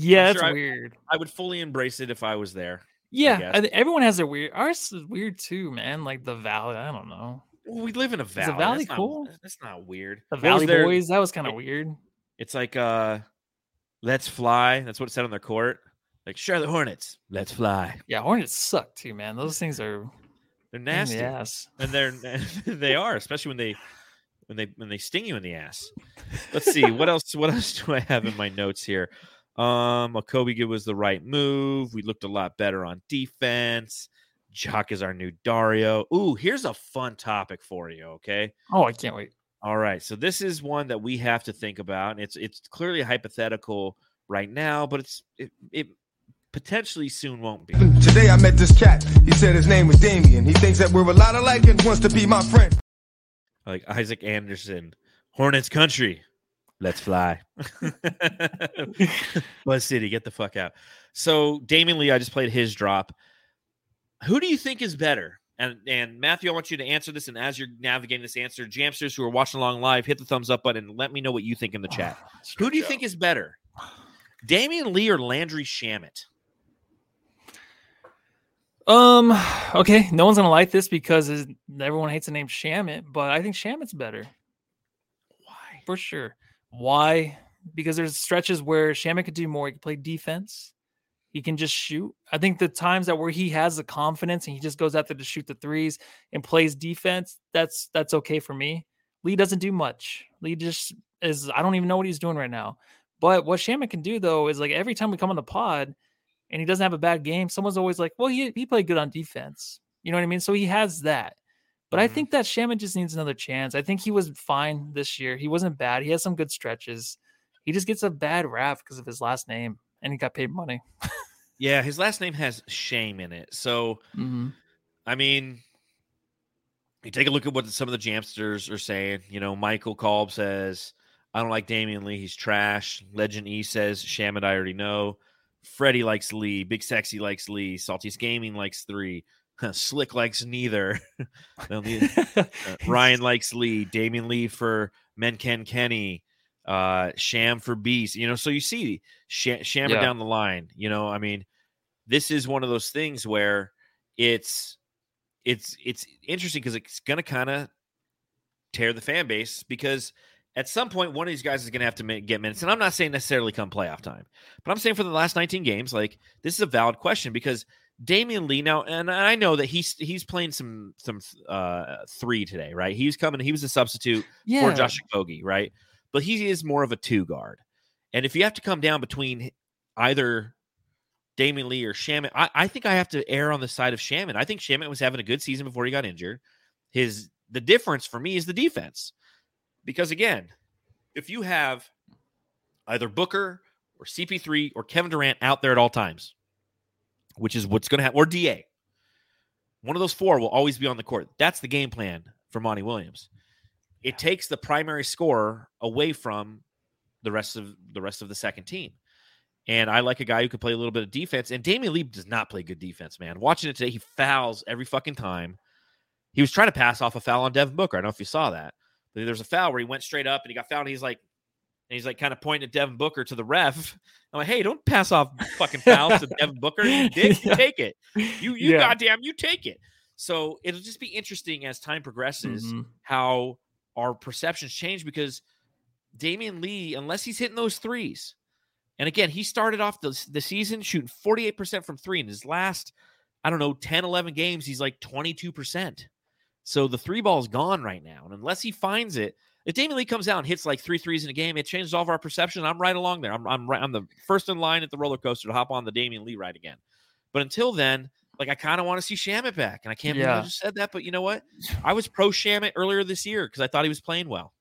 Yeah, that's sure I- weird. I would fully embrace it if I was there. Yeah, guess. I everyone has their weird. Ours is weird too, man. Like the valley. I don't know. Well, we live in a valley. The valley that's cool? Not, that's not weird. The Valley their- Boys. That was kind of it- weird. It's like uh let's fly. That's what it said on their court. Like Charlotte Hornets, let's fly. Yeah, Hornets suck too, man. Those things are They're nasty. the ass. And they're [laughs] they are, especially when they when they when they sting you in the ass. Let's see [laughs] what else. What else do I have in my notes here? Um, Okogie was the right move. We looked a lot better on defense. Jock is our new Dario. Ooh, here's a fun topic for you. Okay. Oh, I can't wait. All right. So this is one that we have to think about. And it's it's clearly hypothetical right now, but it's it, it potentially soon won't be. [laughs] Today I met this cat. He said his name was Damien. He thinks that we're a lot alike and wants to be my friend. Like Isaac Anderson, Hornets country. Let's fly. [laughs] Buzz City, get the fuck out. So Damion Lee, I just played his drop. Who do you think is better? And and Matthew, I want you to answer this. And as you're navigating this answer, Jamsters who are watching along live, hit the thumbs up button and let me know what you think in the chat. [sighs] Who do you think is better? Damion Lee or Landry Shamet? Um. Okay, no one's gonna like this because everyone hates the name Shamet, but I think Shamet's better Why? for sure. Why? Because there's stretches where Shamet could do more. He can play defense. He can just shoot. I think the times that where he has the confidence and he just goes out there to shoot the threes and plays defense, that's that's okay for me. Lee doesn't do much. Lee just is. I don't even know what he's doing right now. But what Shamet can do though is like every time we come on the pod and he doesn't have a bad game, someone's always like, "Well, he he played good on defense." You know what I mean? So he has that. But I Mhm. think that Shamet just needs another chance. I think he was fine this year. He wasn't bad. He has some good stretches. He just gets a bad rap because of his last name, and he got paid money. Yeah, his last name has shame in it. So Mm-hmm. I mean, you take a look at what some of the Jamsters are saying. You know, Michael Kolb says, I don't like Damion Lee. He's trash. Legend E says, Shamet, I already know. Freddie likes Lee. Big Sexy likes Lee. Salty's Gaming likes three. [laughs] Slick likes neither. [laughs] Need- uh, [laughs] Ryan likes Lee. Damion Lee for Menken Kenny. Uh, Sham for Beast. You know, so you see Sh- Shammer Yeah. down the line. You know, I mean, this is one of those things where it's it's it's interesting because it's going to kind of tear the fan base because at some point one of these guys is going to have to ma- get minutes and i'm not saying necessarily come playoff time but i'm saying for the last 19 games like this is a valid question because Damion Lee now and i know that he's he's playing some some uh three today right he's coming he was a substitute yeah, for Josh Okogie, right? But he is more of a two guard. And if you have to come down between either Damion Lee or Shamet, I, I think I have to err on the side of Shamet. I think Shamet was having a good season before he got injured. His the difference for me is the defense. Because again, if you have either Booker or CP3 or Kevin Durant out there at all times, which is what's going to happen, or DA, one of those four will always be on the court. That's the game plan for Monty Williams it takes the primary scorer away from the rest of the rest of the second team. And I like a guy who can play a little bit of defense. And Damion Lee does not play good defense, man. Watching it today, he fouls every fucking time. He was trying to pass off a foul on Devin Booker. I don't know if you saw that. There's a foul where he went straight up and he got fouled. And he's like, and he's like kind of pointing at Devin Booker to the ref. I'm like, hey, don't pass off fucking fouls to Devin Booker. You [laughs] dick, you take it. You you Yeah. goddamn you take it. So it'll just be interesting as time progresses Mhm. how our perceptions change because Damion Lee, unless he's hitting those threes, and again, he started off the, the season shooting 48% from three. In his last, I don't know, 10, 11 games, he's like 22%. So the three ball is gone right now. And unless he finds it, If Damion Lee comes out and hits like three threes in a game, it changes all of our perception. I'm right along there. I'm I'm right. I'm the first in line at the roller coaster to hop on the Damion Lee ride again. But until then, like I kind of want to see Shamet back, and I can't believe Yeah. I just said that. But you know what? I was pro Shamet earlier this year because I thought he was playing well.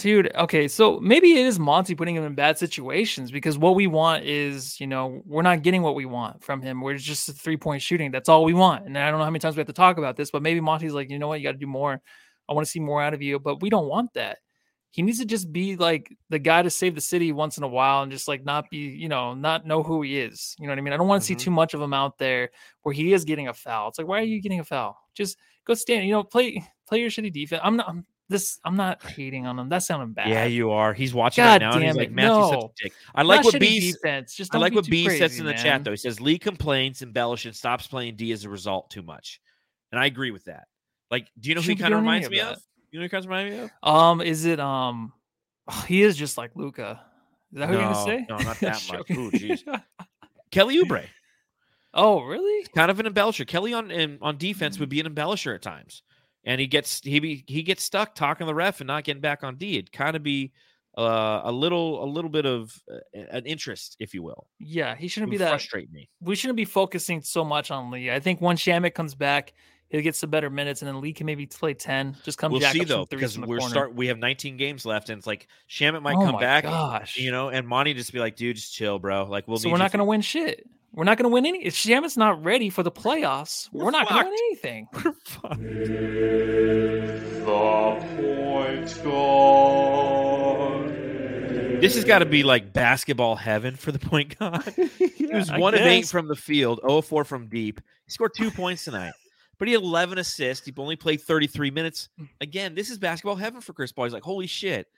Dude, okay, so maybe it is Monty putting him in bad situations because what we want is, you know, we're not getting what we want from him. We're just a three point shooting. That's all we want. And I don't know how many times we have to talk about this, but maybe Monty's like, you know what, you got to do more. I want to see more out of you, but we don't want that. He needs to just be like the guy to save the city once in a while and just like not be, you know, not know who he is. You know what I mean? I don't want to Mhm. see too much of him out there where he is getting a foul. It's like, why are you getting a foul? Just go stand, you know, play play your shitty defense. I'm not I'm this I'm not hating on him. That sounded bad. Yeah, you are. He's watching God right now, and he's like, it, Matthew's such no. a dick. I like Not what B. defense. Just I like what B says in the man. chat though. He says Lee complains, embellishes, and stops playing D as a result too much, and I agree with that. Like, do you know who he kind of reminds me that. of? You know who he kind of reminds me of? Um, is it um? [sighs] He is just like Luka. Is that who you're gonna say? no, not that [laughs] much. Ooh, jeez. [laughs] Kelly Oubre, oh, really? kind of an embellisher. Kelly on in, on defense would be an embellisher at times, and he gets he be he gets stuck talking to the ref and not getting back on D. It'd kind of be uh, a little a little bit of uh, an interest, if you will. Yeah, he shouldn't be that. frustrate me. We shouldn't be focusing so much on Lee. I think once Shamet comes back, he'll get some better minutes, and then Lee can maybe play ten. Just come. We'll jack see though, because the we're corner. start. We have 19 games left, and it's like Shamet might Oh come back, Gosh, you know, and Monty just be like, "Dude, just chill, bro. Like we'll. So we're not going to win shit. We're not going to win any. If Shamet's not ready for the playoffs, we're, We're not going to win anything. [laughs] We're fucked. This has got to be like basketball heaven for the point guard. [laughs] he was one of eight from the field, 0 4 from deep. He scored two points tonight, but he had 11 assists. He only played 33 minutes. Mm. Again, this is basketball heaven for Chris Paul. He's like, holy shit,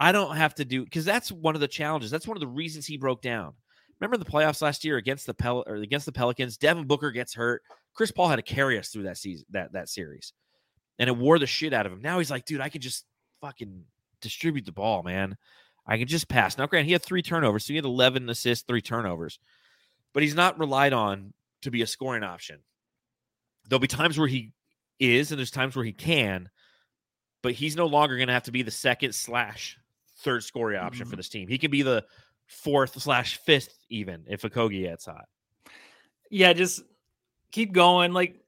I don't have to do because that's one of the challenges. That's one of the reasons he broke down. Remember the playoffs last year against the Pel- or against the Pelicans? Devin Booker gets hurt. Chris Paul had to carry us through that season, that that series, and it wore the shit out of him. Now he's like, dude, I can just fucking distribute the ball, man. I can just pass. Now, Grant, he had three turnovers, so he had 11 assists, three turnovers, but he's not relied on to be a scoring option. There'll be times where he is, and there's times where he can, but he's no longer going to have to be the second slash third scoring option for Mhm. this team. He can be the fourth slash fifth, even if Okogie gets hot. yeah, just keep going. Like,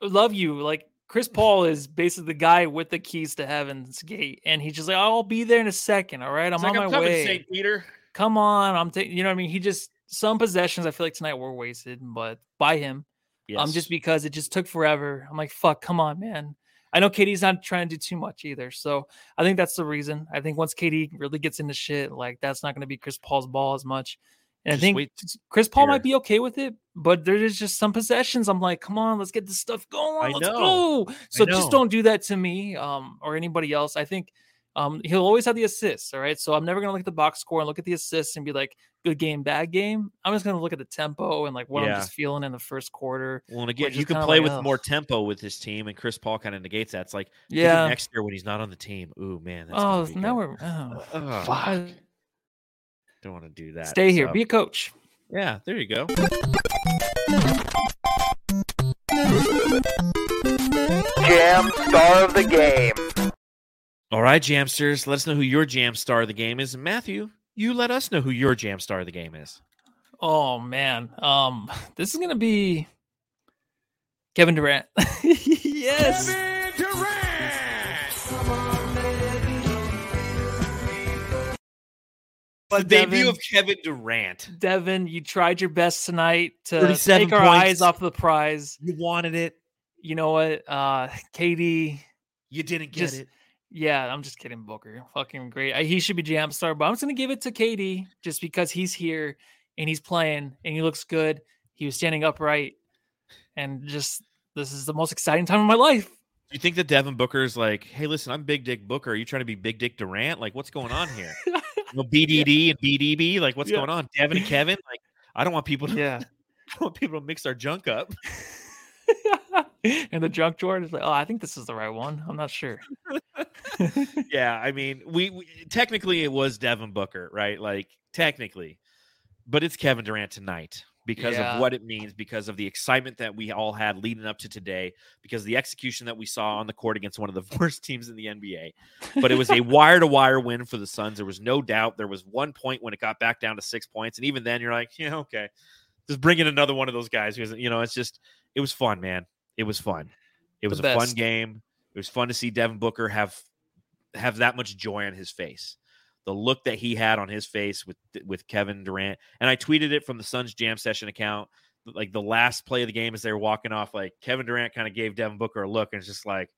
love you. Like, Chris [laughs] Paul is basically the guy with the keys to heaven's gate, and he's just like, I'll be there in a second. All right, I'm like, on I'm my way. St. Peter. Come on, I'm taking. You know what I mean? He just some possessions I feel like tonight were wasted, but by him. Yes. Um, just because it just took forever. I'm like, fuck, come on, man. I know KD's not trying to do too much either, so I think that's the reason. I think once KD really gets into shit, like that's not going to be Chris Paul's ball as much. And Just I think wait Chris Paul here. might be okay with it, but there is just some possessions. I'm like, come on, let's get this stuff going. I let's know. go. So just don't do that to me, um, or anybody else. I think um, he'll always have the assists. All right. So I'm never gonna look at the box score and look at the assists and be like, good game, bad game. I'm just gonna look at the tempo and like what I'm just feeling in the first quarter. Well, and again, you can play like, with ugh. more tempo with his team, and Chris Paul kind of negates that. It's like Yeah. next year when he's not on the team. Ooh man, that's gonna Oh, be now good. we're oh, Ugh, I- don't want to do that. stay here, so- be a coach. yeah, there you go. Jam star of the game. All right, Jamsters, let us know who your jam star of the game is. And Matthew, you let us know who your jam star of the game is. Oh man, um, [laughs] this is gonna be Kevin Durant. [laughs] yes. Kevin Durant. The debut of Kevin Durant. Devin, you tried your best tonight to 37 take our points. eyes off the prize. You wanted it. You know what? Uh KD, You didn't get Just- it. Yeah, I'm just kidding, Booker. Fucking great. Uh, He should be jam star, but I'm just gonna give it to KD just because he's here and he's playing and he looks good. He was standing upright, and just this is the most exciting time of my life. Do you think that Devin Booker is like, hey, listen, I'm Big Dick Booker. Are you trying to be Big Dick Durant? Like, what's going on here? No [laughs] BDD and BDB. Like, what's Yeah. going on? Devin and Kevin. Like, I don't want people to. yeah. [laughs] I don't want people to mix our junk up. [laughs] and the junk Jordan is like, oh, I think this is the right one. I'm not sure. [laughs] yeah, I mean, we, we technically it was Devin Booker, right? Like technically, but it's Kevin Durant tonight. because Yeah. of what it means, because of the excitement that we all had leading up to today, because of the execution that we saw on the court against one of the [laughs] worst teams in the NBA. But it was a wire to wire win for the Suns. There was no doubt. There was one point when it got back down to six points, and even then, you're like, yeah, okay, just bring in another one of those guys because you know, it's just, it was fun, man. It was fun. It was a fun game. It was fun to see Devin Booker have have that much joy on his face. The look that he had on his face with with Kevin Durant, and I tweeted it from the Suns Jam Session account. Like the last play of the game as they were walking off, like Kevin Durant kind of gave Devin Booker a look, and it's just like,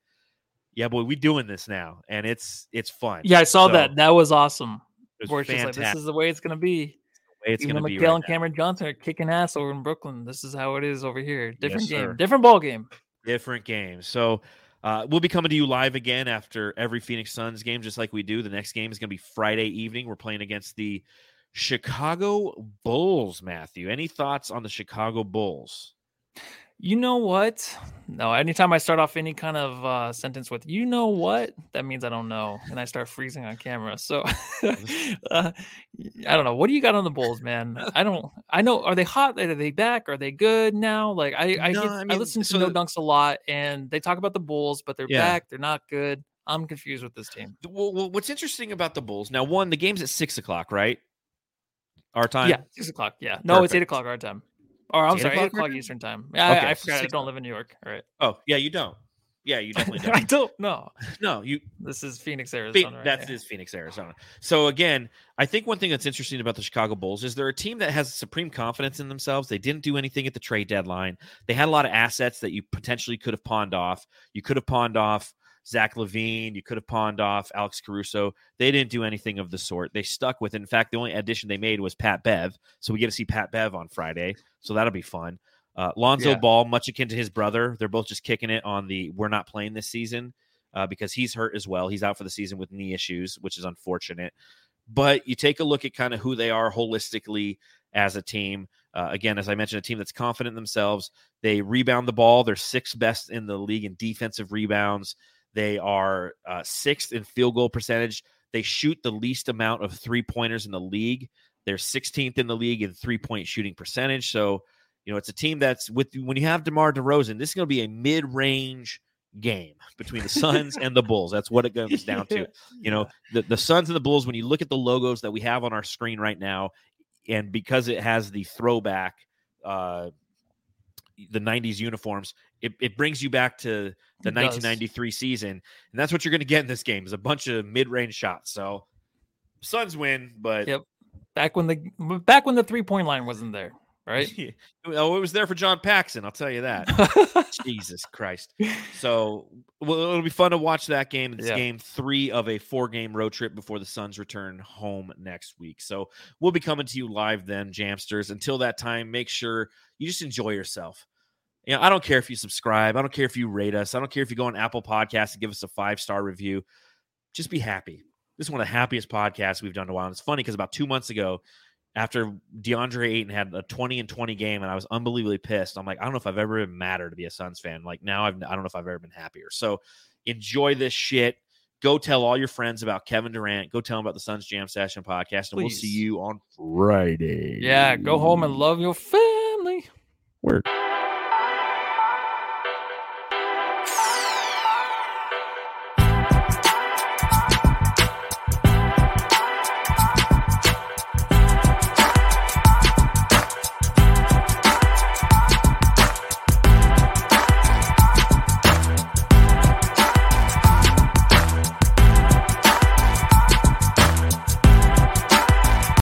"Yeah, boy, we doing this now," and it's it's fun. Yeah, I saw So, that. That was awesome. It was Where just like this is the way it's gonna be. Way it's going to be. Right and now. Cameron Johnson are kicking ass over in Brooklyn. This is how it is over here. Different sir. game, different ball game. different game. So uh, we'll be coming to you live again after every Phoenix Suns game, just like we do. The next game is going to be Friday evening. We're playing against the Chicago Bulls. Matthew, any thoughts on the Chicago Bulls? You know what? No, anytime I start off any kind of uh, sentence with "you know what," that means I don't know, and I start freezing on camera. So [laughs] uh, I don't know. What do you got on the Bulls, man? [laughs] I don't. I know. Are they hot? Are they back? Are they good now? Like I, I, No, I I, mean, listen to so- No Dunks a lot, and they talk about the Bulls, but they're Yeah. back. They're not good. I'm confused with this team. Well, well, what's interesting about the Bulls now? One, the game's at six o'clock, right? Our time. yeah, six o'clock. Yeah, no, it's eight o'clock our time. Or I'm sorry, eight o'clock our o'clock time? Eastern time. Yeah, Okay, I, I forgot. I don't live in New York. All right. Oh, yeah, you don't. Yeah, you definitely [laughs] don't. I don't know. no, you This is Phoenix, Arizona. right? that's Yeah. is Phoenix, Arizona. So again, I think one thing that's interesting about the Chicago Bulls is they're a team that has supreme confidence in themselves. They didn't do anything at the trade deadline. They had a lot of assets that you potentially could have pawned off. You could have pawned off Zach LaVine. You could have pawned off Alex Caruso. They didn't do anything of the sort. They stuck with. In fact, the only addition they made was Pat Bev. So we get to see Pat Bev on Friday. So that'll be fun. Uh, Lonzo Yeah. Ball, much akin to his brother, they're both just kicking it on the we're not playing this season uh, because he's hurt as well. He's out for the season with knee issues, which is unfortunate. But you take a look at kind of who they are holistically as a team. Uh, again, as I mentioned, a team that's confident in themselves. They rebound the ball. They're sixth best in the league in defensive rebounds. They are uh, sixth in field goal percentage. They shoot the least amount of three pointers in the league. They're 16th in the league in three point shooting percentage. So, you know, it's a team that's with when you have DeMar DeRozan, this is going to be a mid range game between the Suns and the Bulls. That's what it [laughs] comes down to. You know, the, the Suns and the Bulls, when you look at the logos that we have on our screen right now, and because it has the throwback, uh, the 90s uniforms, it, it brings you back to the It does. 1993 season. And that's what you're going to get in this game is a bunch of mid range shots. So, Suns win, but Yep. Back when the back when the three point line wasn't there, right? [laughs] oh, it was there for John Paxson. I'll tell you that. [laughs] Jesus Christ. So well, it'll be fun to watch that game. It's Yeah. game three of a four game road trip before the Suns return home next week. So we'll be coming to you live then, Jamsters. Until that time, make sure you just enjoy yourself. You know, I don't care if you subscribe. I don't care if you rate us. I don't care if you go on Apple Podcasts and give us a five star review. Just be happy. This is one of the happiest podcasts we've done in a while. And it's funny because about two months ago, after DeAndre Ayton had a 20 and 20 game, and I was unbelievably pissed. I'm like, I don't know if I've ever been madder to be a Suns fan. Like now, I've, I don't know if I've ever been happier. So enjoy this shit. Go tell all your friends about Kevin Durant. Go tell them about the Suns Jam Session podcast, and we'll see you on Friday. yeah, go home and love your family. Work.